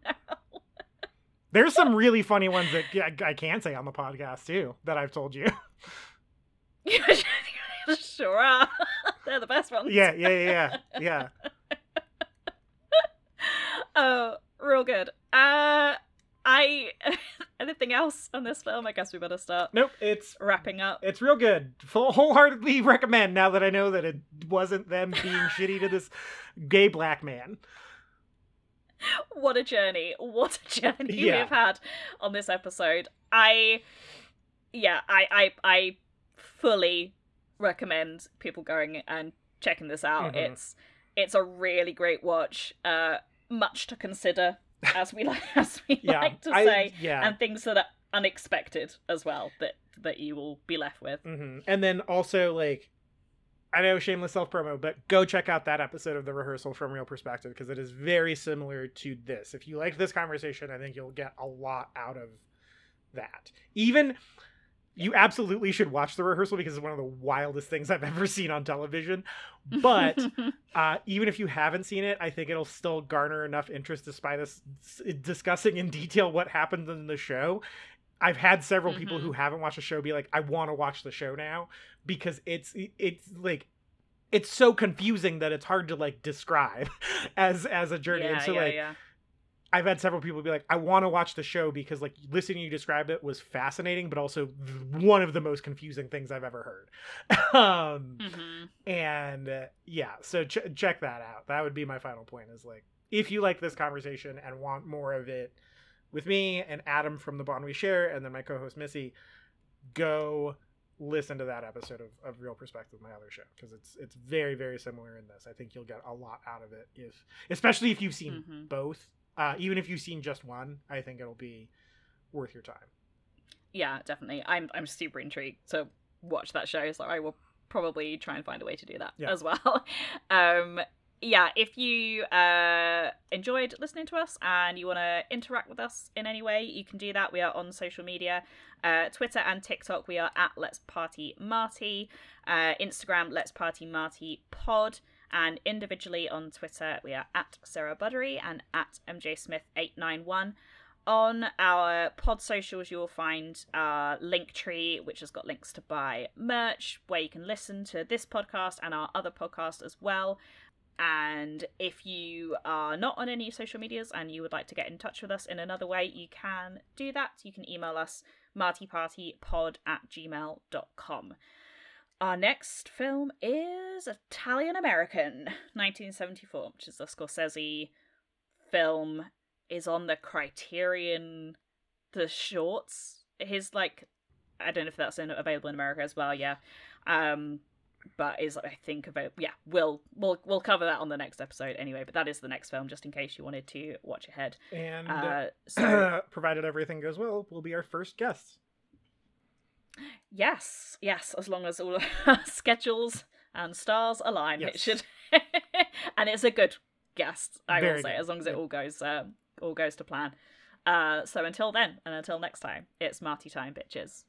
There's some really funny ones that I, I can say on the podcast too that I've told you. sure are. They're the best ones. yeah, yeah, yeah, yeah. Yeah. Oh, real good. Uh, I anything else on this film? I guess we better start Nope, it's wrapping up. it's real good. Full wholeheartedly recommend now that I know that it wasn't them being shitty to this gay black man. What a journey! What a journey Yeah. we've had on this episode. I, yeah, I, I, I fully recommend people going and checking this out. Mhm. It's it's a really great watch. Uh, much to consider, as we like as we Yeah. like to I- say. yeah. and things that are unexpected as well that that you will be left with. hmm And then also like, I know shameless self promo, but go check out that episode of the rehearsal from real perspective because it is very similar to this. If you liked this conversation, I think you'll get a lot out of that. Even you absolutely should watch the rehearsal because it's one of the wildest things I've ever seen on television. But uh, even if you haven't seen it, I think it'll still garner enough interest despite us discussing in detail what happened in the show. I've had several people Mhm. who haven't watched the show be like, "I want to watch the show now," because it's it's like it's so confusing that it's hard to like describe as as a journey. yeah, and so yeah, like yeah. I've had several people be like, "I want to watch the show because like listening you describe it was fascinating, but also one of the most confusing things I've ever heard." um, Mhm. and uh, yeah so ch- check that out that would be my final point is like if you like this conversation and want more of it with me and Adam from the Bond We Share, and then my co-host Missy, go listen to that episode of, of Real Perspective, my other show, because it's it's very very similar in this. I think you'll get a lot out of it if, especially if you've seen Mhm. both. Uh, even if you've seen just one, I think it'll be worth your time. Yeah, definitely. I'm I'm super intrigued to watch that show, so I will probably try and find a way to do that Yeah. as well. Um yeah, if you uh enjoyed listening to us and you want to interact with us in any way, you can do that. We are on social media, uh, Twitter and TikTok. We are at Let's Party Marty, uh, Instagram Let's Party Marty Pod, and individually on Twitter we are at Sarah Buddery and at MJ Smith eight nine one. On our pod socials, you will find our link tree, which has got links to buy merch, where you can listen to this podcast and our other podcast as well. And if you are not on any social medias and you would like to get in touch with us in another way, you can do that. You can email us martypartypod at gmail.com. Our next film is Italianamerican, 1974, which is a Scorsese film is on the Criterion, the shorts. His like, I don't know if that's in, available in America as well. Yeah, um, but is I think about yeah. We'll we'll we'll cover that on the next episode anyway. But that is the next film, just in case you wanted to watch ahead. And Uh, so provided everything goes well, will be our first guests. Yes, yes, as long as all of our schedules and stars align, it should. and it's a good guest, I Very will say, good. as long as it Yep. all goes um, all goes to plan. Uh, so until then, and until next time, it's Marty time, bitches.